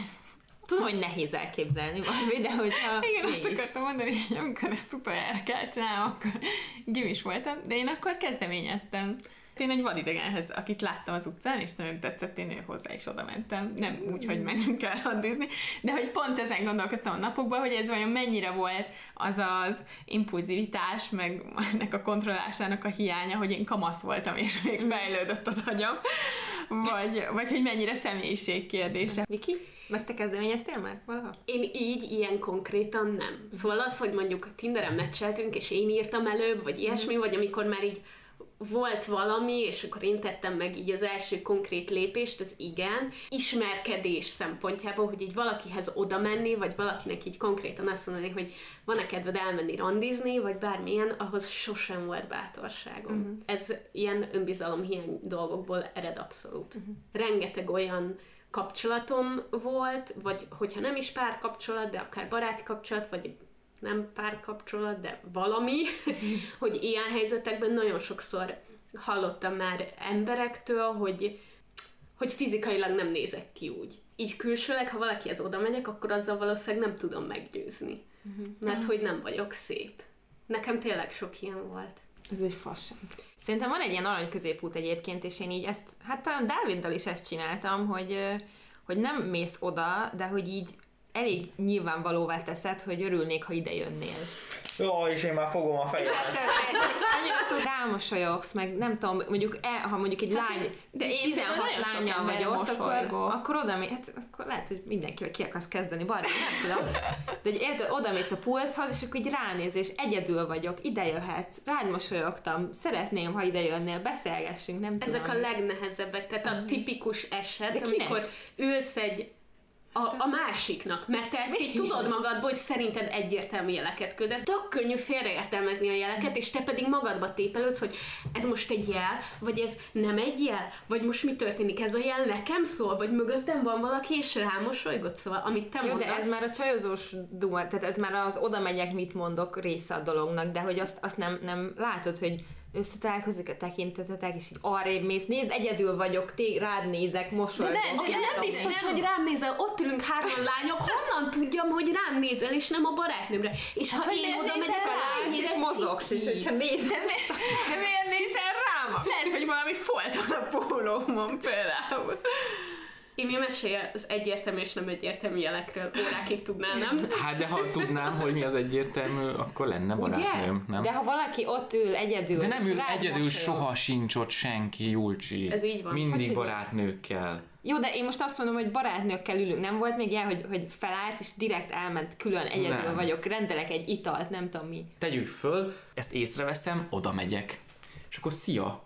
Tudom, hogy nehéz elképzelni Barbie, de hogyha igen, azt akartam mondani, hogy amikor ezt utoljára kell csinálnom, akkor gimis voltam, de én akkor kezdeményeztem. Én egy vadidegenhez, akit láttam az utcán, és nagyon tetszett, én hozzá is oda mentem. Nem úgy, hogy menjünk el randizni, de hogy pont ezen gondolkoztam a napokban, hogy ez vajon mennyire volt az az impulzivitás, meg ennek a kontrollásának a hiánya, hogy én kamasz voltam, és még fejlődött az agyam, vagy, vagy hogy mennyire személyiség kérdése. Viki, meg te kezdeményeztél már valaha? Én így, ilyen konkrétan nem. Szóval az, hogy mondjuk Tinderen meccseltünk, és én írtam előbb, vagy ilyesmi, vagy amikor már így volt valami, és akkor én tettem meg így az első konkrét lépést, az igen. Ismerkedés szempontjából, hogy így valakihez oda menni, vagy valakinek így konkrétan azt mondani, hogy van-e kedved elmenni randizni, vagy bármilyen, ahhoz sosem volt bátorságom. Uh-huh. Ez ilyen önbizalomhiány dolgokból ered abszolút. Uh-huh. Rengeteg olyan kapcsolatom volt, vagy hogyha nem is párkapcsolat, de akár baráti kapcsolat, vagy nem párkapcsolat, de valami, hogy ilyen helyzetekben nagyon sokszor hallottam már emberektől, hogy, hogy fizikailag nem nézek ki úgy. Így külsőleg, ha valakihez oda megyek, akkor azzal valószínűleg nem tudom meggyőzni. Mert hogy nem vagyok szép. Nekem tényleg sok ilyen volt. Ez egy fasság. Szerintem van egy ilyen arany középút egyébként, és én így ezt, hát talán Dáviddal is ezt csináltam, hogy, hogy nem mész oda, de hogy így elég nyilvánvalóvá teszed, hogy örülnék, ha ide jönnél. Jó, és én már fogom a fejemet. és annyira tud rámosolyogsz, meg nem tudom, mondjuk e, ha mondjuk egy lány, de én 16 például nagyon sok lányjal vagy ott, akkor, akkor oda mész, hát akkor lehet, hogy mindenkivel ki akarsz kezdeni, bár nem tudom. De hogy érted, oda mész a pulthoz, és akkor így ránéz, és egyedül vagyok, ide jöhetsz, rád mosolyogtam, szeretném, ha ide jönnél, beszélgessünk, nem tudom. Ezek a legnehezebbek, tehát a tipikus eset, De amikor ülsz egy a, a másiknak, mert te ezt így tudod magadból, hogy szerinted egyértelmű jeleket küld. Ez tök könnyű félreértelmezni a jeleket, és te pedig magadba tépelődsz, hogy ez most egy jel, vagy ez nem egy jel, vagy most mi történik, ez a jel nekem szól, vagy mögöttem van valaki, és rámosolygott, szóval amit te Jó, mondasz. de ez már a csajozós duma, tehát ez már az oda megyek, mit mondok része a dolognak, de hogy azt, azt nem, nem látod, hogy összetalálkozik a tekintetetek, és így arrébb mész, nézd, egyedül vagyok, té, rád nézek, De mosolygok. nem, de nem tudom, biztos, hogy rám nézel, ott ülünk hárman lányok, honnan tudjam, hogy rám nézel, és nem a barátnőmre. És ha hogy én oda megyek, rá, akkor és mozogsz, és hogyha nézed, De miért nézel rám? Lehet, hogy valami folt van a pólómon például. Én mi mesélje az egyértelmű és nem egyértelmű jelekről, órákig tudnál, nem? Hát de ha tudnám, hogy mi az egyértelmű, akkor lenne barátnőm, nem? de ha valaki ott ül egyedül, De nem ül egyedül, mosolyog. soha sincs ott senki, Julcsi. Ez így van. Mindig Hogy- barátnőkkel. Jó, de én most azt mondom, hogy barátnőkkel ülünk. Nem volt még ilyen, hogy, hogy felállt, és direkt elment külön, egyedül Nem. vagyok, rendelek egy italt, nem tudom mi. Tegyük föl, ezt észreveszem, oda megyek. És akkor szia.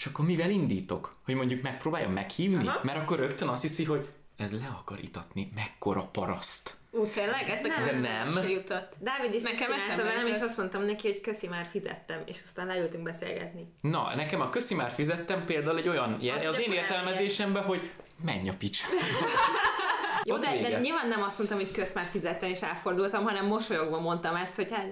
És akkor mivel indítok? Hogy mondjuk megpróbáljam meghívni? Aha. Mert akkor rögtön azt hiszi, hogy ez le akar itatni, mekkora paraszt. Ú, tényleg? Ezek Nem. De az nem. jutott. Dávid is Nekem ezt velem, és azt mondtam neki, hogy köszi, már fizettem, és aztán leültünk beszélgetni. Na, nekem a köszi már fizettem például egy olyan jel, Azt az én értelmezésemben, hogy menj a pics. Jó, de, de nyilván nem azt mondtam, hogy kösz már fizettem, és elfordultam, hanem mosolyogva mondtam ezt, hogy hát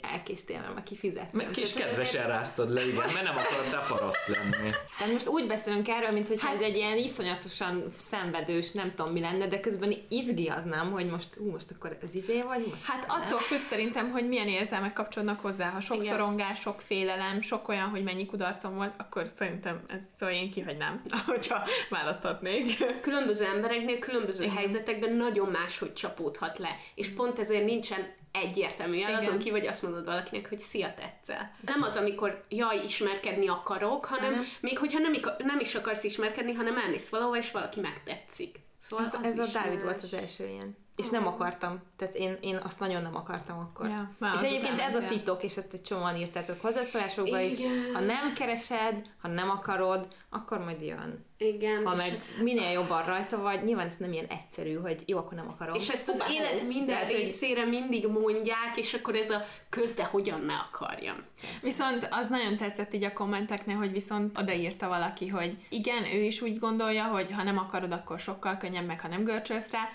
elkéstél, mert már kifizettem. Kis Tehát, hogy kedvesen ráztad le, igen, mert nem akartál paraszt lenni. Tehát most úgy beszélünk erről, mint hogy Hát- ez egy ilyen iszonyatosan szenvedős, nem tudom mi lenne, de közben izgi az nem, hogy most, hú, most akkor ez izé vagy, most Hát nem. attól függ szerintem, hogy milyen érzelmek kapcsolódnak hozzá. Ha sok Igen. szorongás, sok félelem, sok olyan, hogy mennyi kudarcom volt, akkor szerintem ez szóval én kihagynám, hogyha választhatnék. Különböző embereknél, különböző helyzetekben nagyon máshogy csapódhat le. És pont ezért nincsen egyértelmű Igen. azon ki, vagy azt mondod valakinek, hogy szia, tetszel. Nem az, amikor jaj, ismerkedni akarok, hanem Hanem- még hogyha nem, nem is akarsz ismerkedni, hanem elmész valahova, és valaki megtetszik. Szóval Ez, ez a Dávid volt az első ilyen. És nem akartam. Tehát én, én azt nagyon nem akartam akkor. Ja, már és egyébként ez a titok, és ezt egy csomóan írtátok hozzászólásokba is. Ha nem keresed, ha nem akarod, akkor majd jön. Igen. Ha meg ez- minél jobban rajta vagy, nyilván ez nem ilyen egyszerű, hogy jó, akkor nem akarom. És ezt az élet minden Tehát, részére mindig mondják, és akkor ez a közde hogyan ne akarjam. Viszont az nagyon tetszett így a kommenteknél, hogy viszont odaírta valaki, hogy igen, ő is úgy gondolja, hogy ha nem akarod, akkor sokkal könnyebb, meg ha nem görcsölsz rá,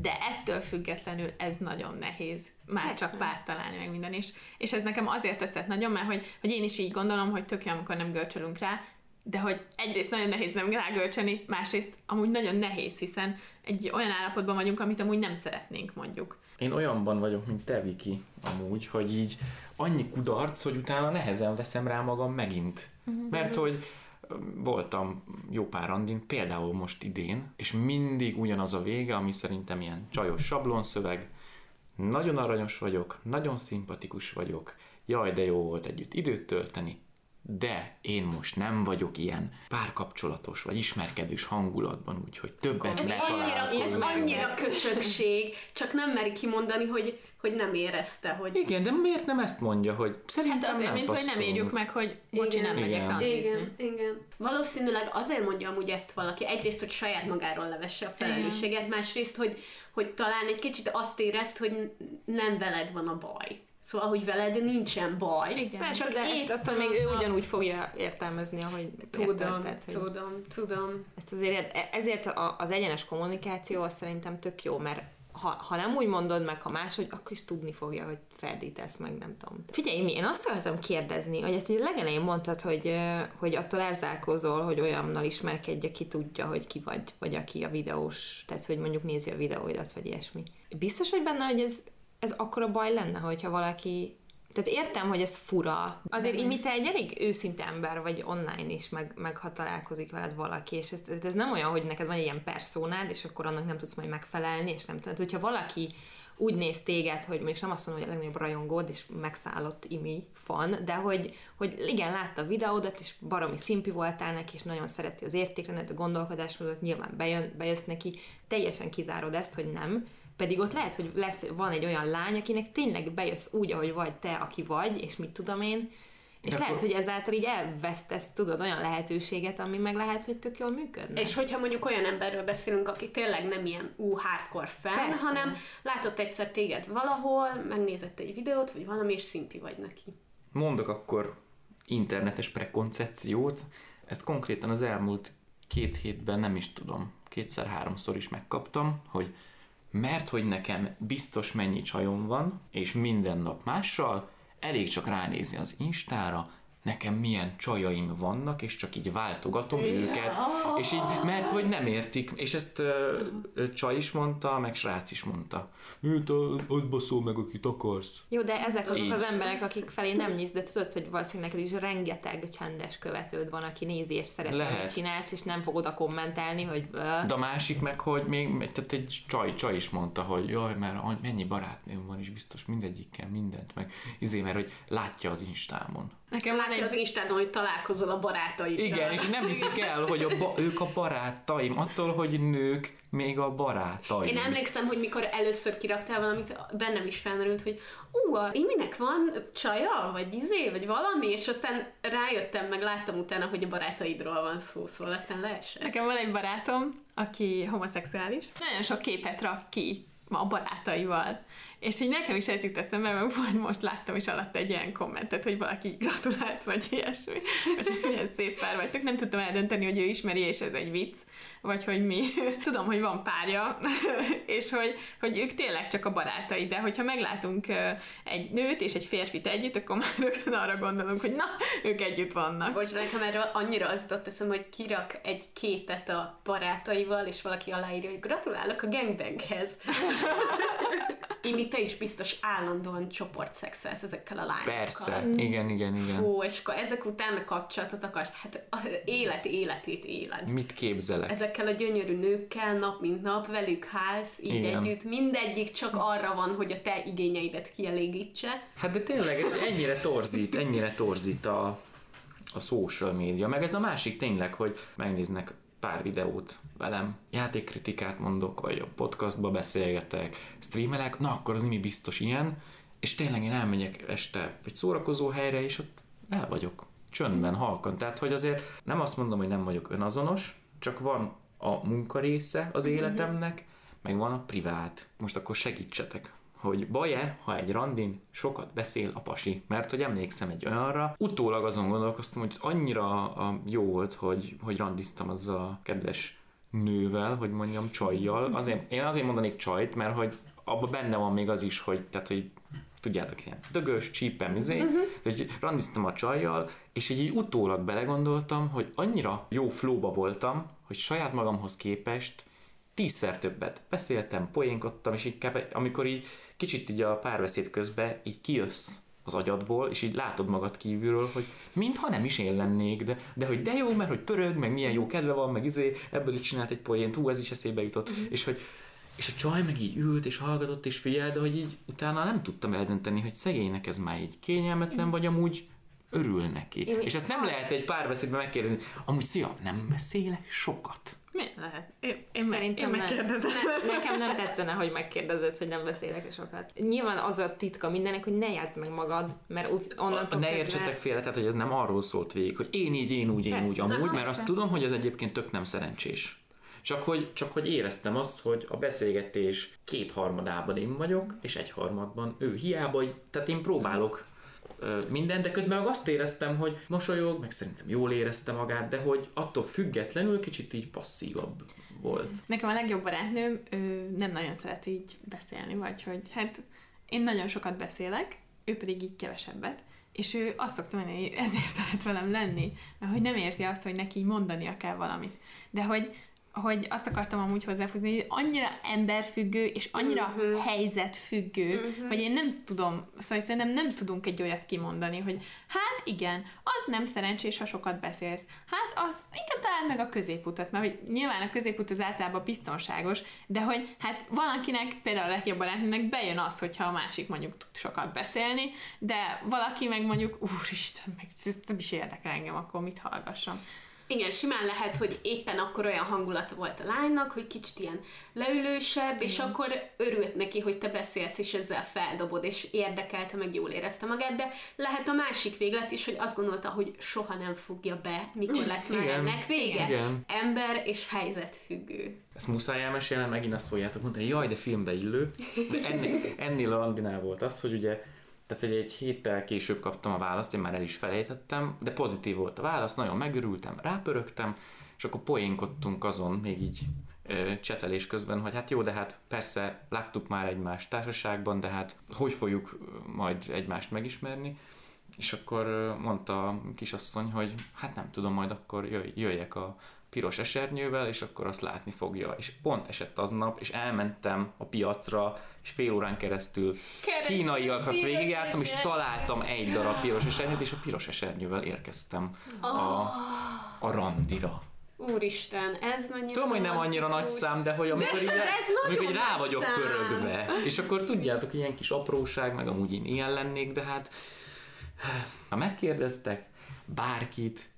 de ettől függetlenül ez nagyon nehéz. Már Persze. csak párt találni, meg minden is. És ez nekem azért tetszett nagyon, mert hogy, hogy én is így gondolom, hogy tök jó, amikor nem görcsölünk rá, de hogy egyrészt nagyon nehéz nem rágölcseni, másrészt amúgy nagyon nehéz, hiszen egy olyan állapotban vagyunk, amit amúgy nem szeretnénk mondjuk. Én olyanban vagyok, mint te, Viki, amúgy, hogy így annyi kudarc, hogy utána nehezen veszem rá magam megint. Mert hogy voltam jó pár randin, például most idén, és mindig ugyanaz a vége, ami szerintem ilyen csajos sablonszöveg, nagyon aranyos vagyok, nagyon szimpatikus vagyok, jaj, de jó volt együtt időt tölteni, de én most nem vagyok ilyen párkapcsolatos vagy ismerkedős hangulatban, úgyhogy többet Ez ne annyira, ez annyira köcsögség, csak nem meri kimondani, hogy, hogy nem érezte, hogy... Igen, de miért nem ezt mondja, hogy szerintem Hát azért, nem mint hogy nem érjük meg, hogy bocsi, Igen. nem megyek Igen. randizni. Igen, igen. Valószínűleg azért mondja amúgy ezt valaki, egyrészt, hogy saját magáról levesse a felelősséget, másrészt, hogy, hogy talán egy kicsit azt érezt, hogy nem veled van a baj. Szóval, hogy veled nincsen baj. Igen. Persze, Csak de ezt attól még ő ugyanúgy fogja értelmezni, ahogy Tudom, érted, tehát, hogy tudom, tudom. ezt azért, e- ezért az egyenes kommunikáció az szerintem tök jó, mert ha, ha nem úgy mondod meg, ha máshogy, akkor is tudni fogja, hogy ferdítesz meg, nem tudom. Figyelj, mi, én azt akartam kérdezni, hogy ezt így legelején mondtad, hogy, hogy attól erzálkozol, hogy olyannal ismerkedj, aki tudja, hogy ki vagy, vagy aki a videós, tehát hogy mondjuk nézi a videóidat, vagy ilyesmi. Biztos, hogy benne, hogy ez, ez akkora baj lenne, hogyha valaki Tehát értem, hogy ez fura. Azért így, te egy elég őszinte ember vagy online is, meg, meg ha találkozik veled valaki, és ez, ez nem olyan, hogy neked van egy ilyen personád, és akkor annak nem tudsz majd megfelelni, és nem tudod, hogyha valaki úgy néz téged, hogy még nem azt mondom, hogy a legnagyobb rajongód, és megszállott imi fan, de hogy, hogy igen, látta a videódat, és baromi szimpi voltál neki, és nagyon szereti az értékrendet, a gondolkodásmódot, nyilván bejön, bejössz neki, teljesen kizárod ezt, hogy nem, pedig ott lehet, hogy lesz, van egy olyan lány, akinek tényleg bejössz úgy, ahogy vagy te, aki vagy, és mit tudom én, és lehet, hogy ezáltal így elvesztesz, tudod, olyan lehetőséget, ami meg lehet, hogy tök jól működne. És hogyha mondjuk olyan emberről beszélünk, aki tényleg nem ilyen ú, hardcore fan, Persze. hanem látott egyszer téged valahol, megnézett egy videót, vagy valami, és szimpi vagy neki. Mondok akkor internetes prekoncepciót. Ezt konkrétan az elmúlt két hétben nem is tudom, kétszer-háromszor is megkaptam, hogy mert hogy nekem biztos mennyi csajom van, és minden nap mással, elég csak ránézni az Instára, nekem milyen csajaim vannak, és csak így váltogatom yeah. őket, és így, mert hogy nem értik, és ezt uh, csaj is mondta, meg srác is mondta. Őt az baszol meg, akit akarsz. Jó, de ezek azok így. az emberek, akik felé nem nyíz, de tudod, hogy valószínűleg neked is rengeteg csendes követőd van, aki nézi és szereti, Lehet. hogy csinálsz, és nem fog oda kommentelni, hogy... Uh. De a másik meg, hogy még, tehát egy csaj, csaj is mondta, hogy jaj, mert mennyi barátnőm van, és biztos mindegyikkel mindent, meg izé, mert hogy látja az Instámon. Nekem Látja egy... az Instán, hogy találkozol a barátaiddal. Igen, és nem hiszik el, hogy a ba- ők a barátaim, attól, hogy nők még a barátaim. Én emlékszem, hogy mikor először kiraktál valamit, bennem is felmerült, hogy ú, a Iminek van csaja, vagy izé, vagy valami, és aztán rájöttem, meg láttam utána, hogy a barátaidról van szó, szóval aztán leesett. Nekem van egy barátom, aki homoszexuális. Nagyon sok képet rak ki a barátaival. És így nekem is ez jut eszembe, mert vagy most láttam is alatt egy ilyen kommentet, hogy valaki gratulált, vagy ilyesmi, vagy hogy milyen szép pár vagytok. Nem tudtam eldönteni, hogy ő ismeri, és ez egy vicc, vagy hogy mi. Tudom, hogy van párja, és hogy, hogy ők tényleg csak a barátai, de hogyha meglátunk egy nőt és egy férfit együtt, akkor már rögtön arra gondolunk, hogy na, ők együtt vannak. Bocs, nekem erről annyira az jutott eszem, hogy kirak egy képet a barátaival, és valaki aláírja, hogy gratulálok a gangbanghez. Imi, te is biztos állandóan csoportszexelsz ezekkel a lányokkal. Persze, igen, igen, igen. Fú, és akkor ezek után a kapcsolatot akarsz, hát élet életét éled. Mit képzelek? Ezekkel a gyönyörű nőkkel nap mint nap, velük ház, így igen. együtt, mindegyik csak arra van, hogy a te igényeidet kielégítse. Hát de tényleg ez ennyire torzít, ennyire torzít a, a social média, meg ez a másik tényleg, hogy megnéznek pár videót velem, játékkritikát mondok, vagy a podcastba beszélgetek, streamelek, na akkor az mi biztos ilyen, és tényleg én elmegyek este egy szórakozó helyre, és ott el vagyok, csöndben, halkan. Tehát, hogy azért nem azt mondom, hogy nem vagyok önazonos, csak van a munka része az mhm. életemnek, meg van a privát. Most akkor segítsetek hogy baj-e, ha egy randin sokat beszél a pasi, mert hogy emlékszem egy olyanra, utólag azon gondolkoztam, hogy annyira jó volt, hogy, hogy randiztam azzal a kedves nővel, hogy mondjam csajjal. Azért, én azért mondanék csajt, mert hogy abban benne van még az is, hogy, tehát, hogy tudjátok, ilyen dögös, csípem, izé, uh-huh. randiztam a csajjal, és így utólag belegondoltam, hogy annyira jó flóba voltam, hogy saját magamhoz képest tízszer többet beszéltem, poénkodtam, és így amikor így kicsit így a párbeszéd közben így kijössz az agyadból, és így látod magad kívülről, hogy mintha nem is én lennék, de, de hogy de jó, mert hogy pörög, meg milyen jó kedve van, meg izé, ebből is csinált egy poént, hú, ez is eszébe jutott, mm. és hogy és a csaj meg így ült, és hallgatott, és figyelt, de hogy így utána nem tudtam eldönteni, hogy szegénynek ez már így kényelmetlen, mm. vagy amúgy örül neki. Én és ezt nem lehet egy párbeszédben megkérdezni, amúgy szia, nem beszélek sokat. Mi lehet? Én, én Szerintem én megkérdezem. Ne, nekem nem tetszene, hogy megkérdezed, hogy nem beszélek sokat. Nyilván az a titka mindennek, hogy ne játsz meg magad, mert onnantól Ne értsetek félre, tehát hogy ez nem arról szólt végig, hogy én így, én úgy, én Persze, úgy, amúgy, mert azt tudom, hogy ez egyébként tök nem szerencsés. Csak hogy, csak hogy éreztem azt, hogy a beszélgetés kétharmadában én vagyok, és egyharmadban ő. Hiába, tehát én próbálok minden, de közben meg azt éreztem, hogy mosolyog, meg szerintem jól érezte magát, de hogy attól függetlenül kicsit így passzívabb volt. Nekem a legjobb barátnőm, ő nem nagyon szeret így beszélni, vagy hogy hát én nagyon sokat beszélek, ő pedig így kevesebbet, és ő azt szokta mondani, hogy ezért szeret velem lenni, mert hogy nem érzi azt, hogy neki mondania kell valamit. De hogy hogy azt akartam amúgy hozzáfűzni, hogy annyira emberfüggő, és annyira uh-huh. helyzetfüggő, uh-huh. hogy én nem tudom, szóval szerintem nem tudunk egy olyat kimondani, hogy hát igen, az nem szerencsés, ha sokat beszélsz. Hát az inkább találd meg a középutat, mert hogy nyilván a középút az általában biztonságos, de hogy hát valakinek, például a legjobb barátnőnek bejön az, hogyha a másik mondjuk tud sokat beszélni, de valaki meg mondjuk, úristen, meg ez nem is érdekel engem, akkor mit hallgassam. Igen, simán lehet, hogy éppen akkor olyan hangulata volt a lánynak, hogy kicsit ilyen leülősebb, és akkor örült neki, hogy te beszélsz, és ezzel feldobod, és érdekelte, meg jól érezte magát, de lehet a másik véglet is, hogy azt gondolta, hogy soha nem fogja be, mikor lesz már Igen. ennek vége. Igen. Ember és helyzet függő. Ezt muszáj elmesélni, megint azt fogjátok mondani, jaj, de filmbe illő. De ennél, ennél a randinál volt az, hogy ugye, tehát hogy egy héttel később kaptam a választ, én már el is felejtettem, de pozitív volt a válasz, nagyon megörültem, rápörögtem, és akkor poénkodtunk azon, még így ö, csetelés közben, hogy hát jó, de hát persze láttuk már egymást társaságban, de hát hogy fogjuk majd egymást megismerni? És akkor mondta a kisasszony, hogy hát nem tudom, majd akkor jöjj, jöjjek a piros esernyővel, és akkor azt látni fogja. És pont esett aznap, és elmentem a piacra, és fél órán keresztül Kerestem kínaiakat végigjártam, és találtam egy darab piros esernyőt, és a piros esernyővel érkeztem a, Ah. a randira. Úristen, ez mennyire Tudom, hogy nem annyira nagy szám, de hogy amikor, De- így, de amikor így rá vagyok szám. pörögve, és akkor tudjátok, ilyen kis apróság, meg amúgy én ilyen lennék, de hát ha megkérdeztek bárkit,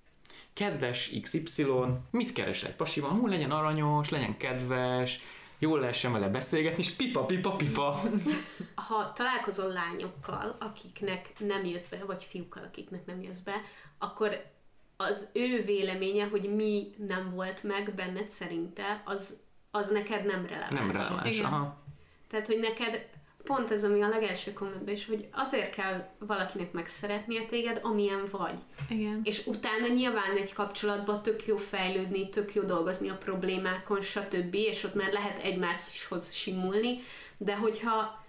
kedves XY, mit keres egy pasiban? Hú, legyen aranyos, legyen kedves, jól lehessen vele beszélgetni, és pipa, pipa, pipa. ha találkozol lányokkal, akiknek nem jössz be, vagy fiúkkal, akiknek nem jössz be, akkor az ő véleménye, hogy mi nem volt meg benned szerinte, az, az neked nem releváns. Nem releváns. Aha. Tehát, hogy neked pont ez, ami a legelső kommentben is, hogy azért kell valakinek megszeretnie téged, amilyen vagy. Igen. És utána nyilván egy kapcsolatban tök jó fejlődni, tök jó dolgozni a problémákon, stb. És ott már lehet egymáshoz simulni, de hogyha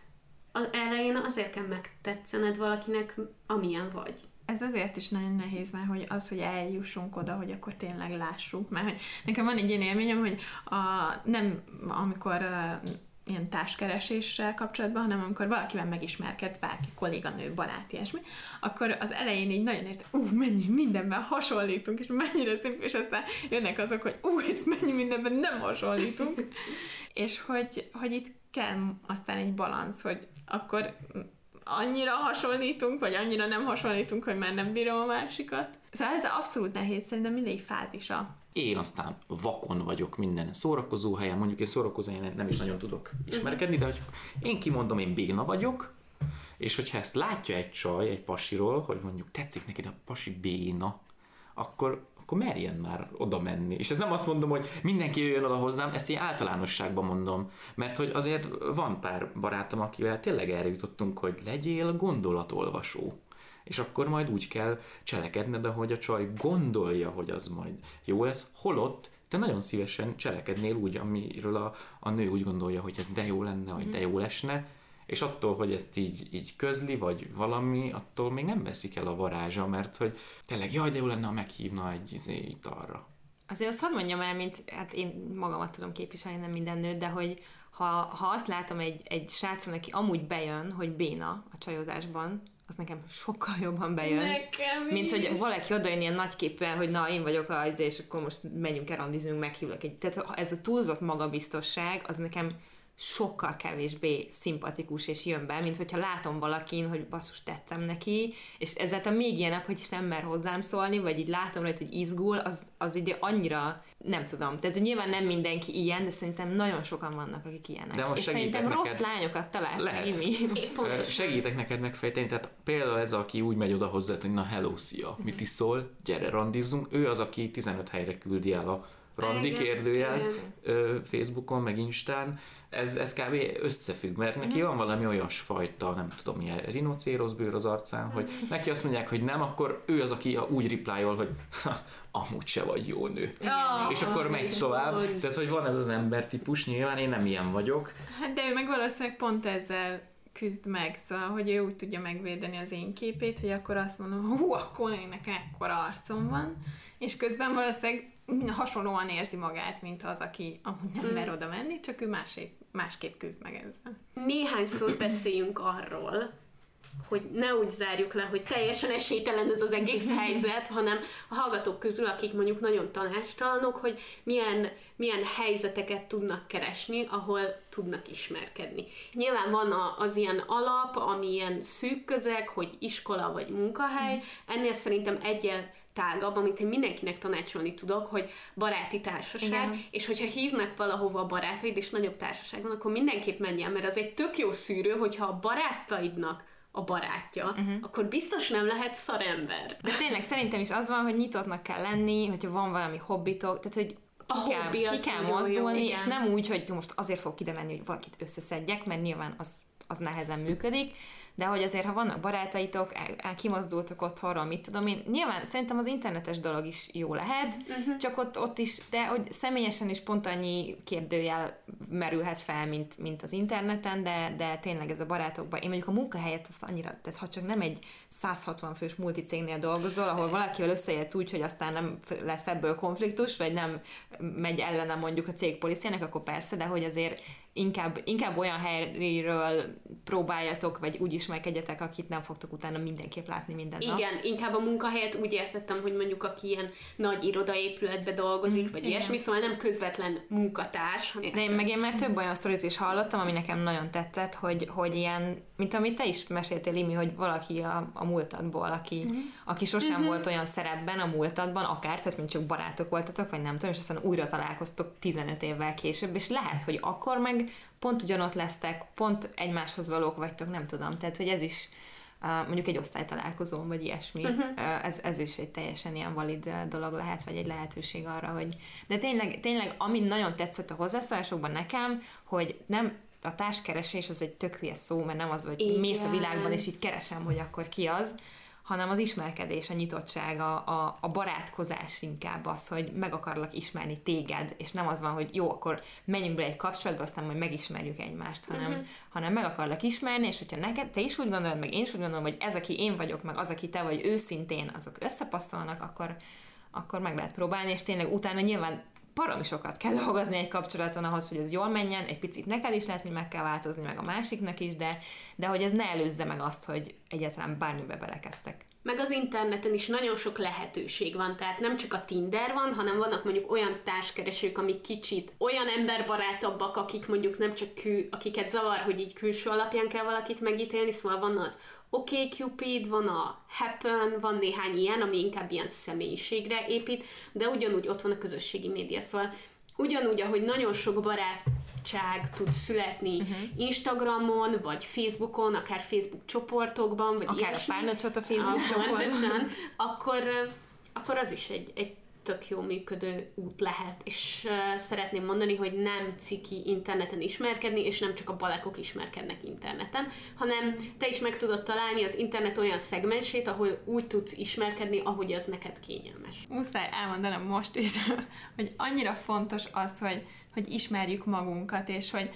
az elején azért kell megtetszened valakinek, amilyen vagy. Ez azért is nagyon nehéz, mert hogy az, hogy eljussunk oda, hogy akkor tényleg lássuk. Mert hogy nekem van egy ilyen élményem, hogy a, nem amikor ilyen társkereséssel kapcsolatban, hanem amikor valakivel megismerkedsz, bárki, kolléganő, barát, ilyesmi, akkor az elején így nagyon érte, ú, mennyi mindenben hasonlítunk, és mennyire szép, és aztán jönnek azok, hogy ú, és mennyi mindenben nem hasonlítunk. és hogy, hogy itt kell aztán egy balansz, hogy akkor annyira hasonlítunk, vagy annyira nem hasonlítunk, hogy már nem bírom a másikat. Szóval ez abszolút nehéz, szerintem mindegyik fázisa. Én aztán vakon vagyok minden szórakozó helyen, mondjuk én szórakozó helyen nem is nagyon tudok ismerkedni, de hogy én kimondom, én béna vagyok, és hogyha ezt látja egy csaj egy pasiról, hogy mondjuk tetszik neked a pasi béna, akkor, akkor merjen már oda menni. És ez nem azt mondom, hogy mindenki jöjjön oda hozzám, ezt én általánosságban mondom. Mert hogy azért van pár barátom, akivel tényleg erre jutottunk, hogy legyél gondolatolvasó. És akkor majd úgy kell cselekedned, ahogy a csaj gondolja, hogy az majd jó lesz, holott te nagyon szívesen cselekednél úgy, amiről a, a nő úgy gondolja, hogy ez de jó lenne, vagy de jó lesne, és attól, hogy ezt így, így közli, vagy valami, attól még nem veszik el a varázsa, mert hogy tényleg, jaj, de jó lenne, ha meghívna egy izé, italra. Azért azt hadd mondjam el, mint, hát én magamat tudom képviselni, nem minden nőt, de hogy ha, ha azt látom egy, egy srácon, aki amúgy bejön, hogy béna a csajozásban, az nekem sokkal jobban bejön. Nekem Mint hogy is. valaki odajön ilyen nagyképpen, hogy na, én vagyok az, és akkor most menjünk el randizünk, meghívlak egy. Tehát ez a túlzott magabiztosság, az nekem sokkal kevésbé szimpatikus és jön be, mint hogyha látom valakin, hogy basszus tettem neki, és ezáltal még ilyenebb, hogy is nem mer hozzám szólni, vagy így látom rajta, hogy izgul, az, az így annyira, nem tudom. Tehát hogy nyilván nem mindenki ilyen, de szerintem nagyon sokan vannak, akik ilyenek. De most és segítek szerintem rossz neked. lányokat találsz Lehet. Pontosan. Segítek neked megfejteni, tehát például ez, aki úgy megy oda hozzá, hogy na hello, szia, mit iszol, gyere randizzunk, ő az, aki 15 helyre küldi el a randi Igen, kérdőjel igen. Facebookon, meg Instán, ez, ez kb. összefügg, mert neki van valami olyasfajta, nem tudom, ilyen rinocérosz bőr az arcán, hogy neki azt mondják, hogy nem, akkor ő az, aki úgy replyol, hogy amúgy se vagy jó nő. Ah, És akkor megy tovább. mond. Tehát, hogy van ez az embertípus, nyilván én nem ilyen vagyok. Hát de ő meg valószínűleg pont ezzel küzd meg, szóval, hogy ő úgy tudja megvédeni az én képét, hogy akkor azt mondom, hú, akkor én nekem ekkora arcom van, és közben valószínűleg hasonlóan érzi magát, mint az, aki amúgy nem Mm. mer oda menni, csak ő másképp, másképp küzd meg ezzel. Néhány szót beszéljünk arról, hogy ne úgy zárjuk le, hogy teljesen esélytelen ez az egész helyzet, hanem a hallgatók közül, akik mondjuk nagyon tanástalanok, hogy milyen, milyen helyzeteket tudnak keresni, ahol tudnak ismerkedni. Nyilván van az ilyen alap, ami ilyen szűk közeg, hogy iskola vagy munkahely, ennél szerintem egyel tágabb, amit én mindenkinek tanácsolni tudok, hogy baráti társaság, Igen. és hogyha hívnak valahova a barátaid, és nagyobb társaság van, akkor mindenképp menjen, mert az egy tök jó szűrő, hogyha a barátaidnak a barátja, uh-huh. akkor biztos nem lehet szarember. De tényleg szerintem is az van, hogy nyitottnak kell lenni, hogyha van valami hobbitok, tehát hogy A ki kell, hobbi ki kell jó, mozdulni, igen. és nem úgy, hogy jó, most azért fogok ide menni, hogy valakit összeszedjek, mert nyilván az, az nehezen működik, de hogy azért, ha vannak barátaitok, kimozdultok otthonról, mit tudom én, nyilván szerintem az internetes dolog is jó lehet, uh-huh. csak ott, ott is, de hogy személyesen is pont annyi kérdőjel merülhet fel, mint, mint az interneten, de, de tényleg ez a barátokban, én mondjuk a munkahelyet azt annyira, tehát ha csak nem egy 160 fős multicégnél dolgozol, ahol valakivel összeértsz úgy, hogy aztán nem lesz ebből konfliktus, vagy nem megy ellene mondjuk a cég policiának, akkor persze, de hogy azért inkább, inkább olyan helyről próbáljatok, vagy úgy ismerkedjetek, akit nem fogtok utána mindenképp látni minden nap. Igen, inkább a munkahelyet úgy értettem, hogy mondjuk aki ilyen nagy irodaépületbe dolgozik, vagy ilyesmi, szóval nem közvetlen munkatárs. hanem- De én meg én már több olyan sztorit is hallottam, ami nekem nagyon tetszett, hogy, hogy ilyen, mint amit te is meséltél, Imi, hogy valaki a, a múltadból, aki, mm. aki sosem mm-hmm. volt olyan szerepben a múltadban, akár, tehát mint csak barátok voltatok, vagy nem tudom, és aztán újra találkoztok 15 évvel később, és lehet, hogy akkor meg pont ugyanott lesztek, pont egymáshoz valók vagytok, nem tudom. Tehát, hogy ez is mondjuk egy osztálytalálkozón, vagy ilyesmi, uh-huh. uh, ez, ez is egy teljesen ilyen valid dolog lehet, vagy egy lehetőség arra, hogy... De tényleg, tényleg ami nagyon tetszett a hozzászólásokban nekem, hogy nem a társkeresés az egy tök hülye szó, mert nem az, hogy Igen. mész a világban, és így keresem, hogy akkor ki az, hanem az ismerkedés, a nyitottság, a, a, a barátkozás inkább az, hogy meg akarlak ismerni téged, és nem az van, hogy jó, akkor menjünk bele egy kapcsolatba, aztán majd megismerjük egymást, hanem, uh-huh. hanem meg akarlak ismerni, és hogyha neked, te is úgy gondolod, meg én is úgy gondolom, hogy ez, aki én vagyok, meg az, aki te vagy őszintén, azok összepasszolnak, akkor, akkor meg lehet próbálni, és tényleg utána nyilván baromi sokat kell dolgozni egy kapcsolaton ahhoz, hogy ez jól menjen, egy picit neked is lehet, hogy meg kell változni, meg a másiknak is, de, de hogy ez ne előzze meg azt, hogy egyáltalán bármibe belekezdtek. Meg az interneten is nagyon sok lehetőség van, tehát nem csak a Tinder van, hanem vannak mondjuk olyan társkeresők, amik kicsit olyan emberbarátabbak, akik mondjuk nem csak kül, akiket zavar, hogy így külső alapján kell valakit megítélni, szóval van az OkCupid, van a Happen, van néhány ilyen, ami inkább ilyen személyiségre épít, de ugyanúgy ott van a közösségi média, szóval ugyanúgy, ahogy nagyon sok barátság tud születni uh-huh. Instagramon, vagy Facebookon, akár Facebook csoportokban, vagy Akár ilyesmi, a párnacsot a Facebook csoportban. akkor, akkor az is egy, egy tök jó működő út lehet, és uh, szeretném mondani, hogy nem ciki interneten ismerkedni, és nem csak a balekok ismerkednek interneten, hanem te is meg tudod találni az internet olyan szegmensét, ahol úgy tudsz ismerkedni, ahogy az neked kényelmes. Muszáj elmondanom most is, hogy annyira fontos az, hogy, hogy ismerjük magunkat, és hogy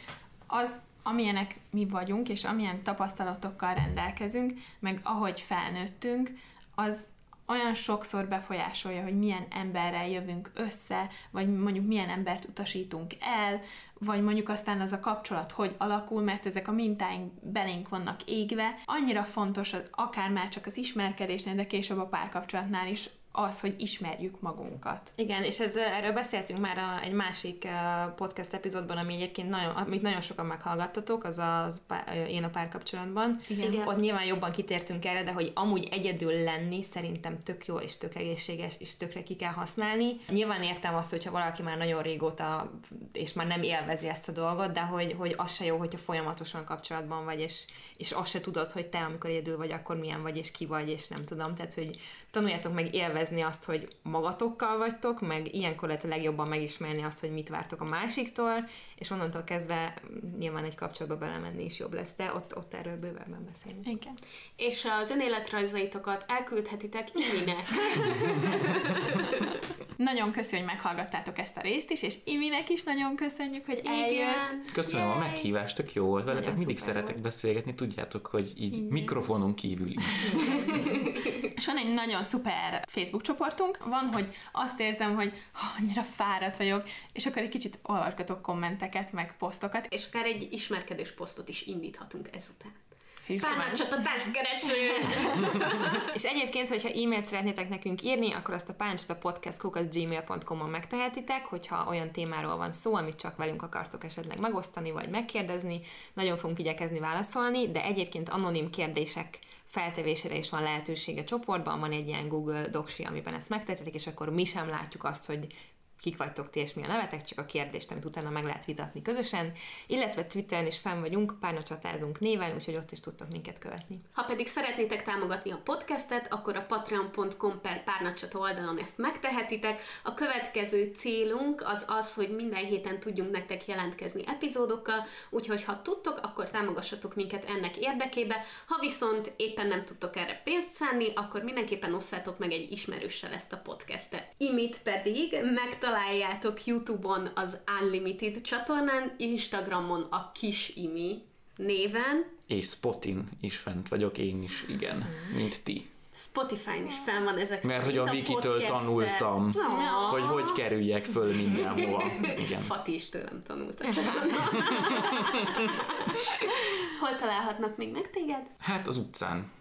az, amilyenek mi vagyunk, és amilyen tapasztalatokkal rendelkezünk, meg ahogy felnőttünk, az olyan sokszor befolyásolja, hogy milyen emberrel jövünk össze, vagy mondjuk milyen embert utasítunk el, vagy mondjuk aztán az a kapcsolat hogy alakul, mert ezek a mintáink belénk vannak égve. Annyira fontos, akár már csak az ismerkedésnél, de később a párkapcsolatnál is az, hogy ismerjük magunkat. Igen, és ez, erről beszéltünk már a, egy másik uh, podcast epizódban, ami egyébként nagyon, amit nagyon sokan meghallgattatok, az a pár, én a párkapcsolatban. Igen. Igen. Ott nyilván jobban kitértünk erre, de hogy amúgy egyedül lenni szerintem tök jó és tök egészséges, és tökre ki kell használni. Nyilván értem azt, hogyha valaki már nagyon régóta, és már nem élvezi ezt a dolgot, de hogy, hogy az se jó, hogyha folyamatosan kapcsolatban vagy, és, és azt se tudod, hogy te, amikor egyedül vagy, akkor milyen vagy, és ki vagy, és nem tudom. Tehát, hogy tanuljátok meg élvezni azt, hogy magatokkal vagytok, meg ilyenkor lehet a legjobban megismerni azt, hogy mit vártok a másiktól, és onnantól kezdve nyilván egy kapcsolatba belemenni is jobb lesz, de ott, ott erről bővebben beszélni. Igen. És az önéletrajzaitokat elküldhetitek Iminek. Nagyon köszi, hogy meghallgattátok ezt a részt is, és Iminek is nagyon köszönjük, hogy eljött. Igen. Köszönöm a Yay. meghívást, tök jó volt veletek, Nagyon mindig szeretek volt. beszélgetni, tudjátok, hogy így mikrofonon kívül is. És van egy nagyon szuper Facebook csoportunk, van, hogy azt érzem, hogy "Ha, annyira fáradt vagyok, és akkor egy kicsit olvasgatok kommenteket, meg posztokat. És akár egy ismerkedős posztot is indíthatunk ezután. Csata társkereső! És egyébként, hogyha e-mailt szeretnétek nekünk írni, akkor azt a páncstapodcast.gmail.com-on megtehetitek, hogyha olyan témáról van szó, amit csak velünk akartok esetleg megosztani, vagy megkérdezni. Nagyon fogunk igyekezni válaszolni, de egyébként anonim kérdések feltevésére is van lehetősége csoportban, van egy ilyen Google Docsi, amiben ezt megtehetik, és akkor mi sem látjuk azt, hogy kik vagytok ti és mi a nevetek, csak a kérdést, amit utána meg lehet vitatni közösen, illetve Twitteren is fenn vagyunk, párna csatázunk néven, úgyhogy ott is tudtok minket követni. Ha pedig szeretnétek támogatni a podcastet, akkor a patreon.com per párnacsata oldalon ezt megtehetitek. A következő célunk az az, hogy minden héten tudjunk nektek jelentkezni epizódokkal, úgyhogy ha tudtok, akkor támogassatok minket ennek érdekébe. Ha viszont éppen nem tudtok erre pénzt szánni, akkor mindenképpen osszátok meg egy ismerőssel ezt a podcastet. Imit pedig megtaláljátok YouTube-on az Unlimited csatornán, Instagramon a Kis Imi néven, És Spotin is fent vagyok, én is, igen, mint ti. Spotify-n is fel van ezek Mert hogy szerint a Wikitől tanultam, Oh. hogy hogy kerüljek föl mindenhova. Igen. Fati is tőlem tanult a csávó. Hol találhatnak még meg téged? Hát az utcán.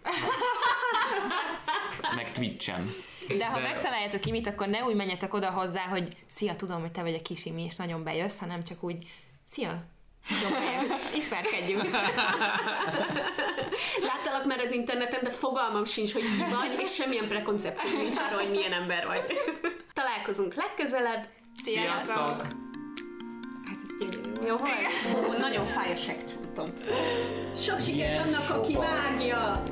Meg Twitchen. De ha De- megtaláljátok Imit, akkor ne úgy menjetek oda hozzá, hogy szia, tudom, hogy te vagy a kis Imi, és nagyon bejössz, hanem csak úgy, szia, ismerkedjünk. Láttalak már az interneten, de fogalmam sincs, hogy ki vagy, és semmilyen prekoncepció nincs arról, hogy milyen ember vagy. Találkozunk legközelebb. Sziasztok! Hát ez gyönyörű. Jó volt? Ó, nagyon fáj a segcsontom. Sok sikert annak, aki vágja!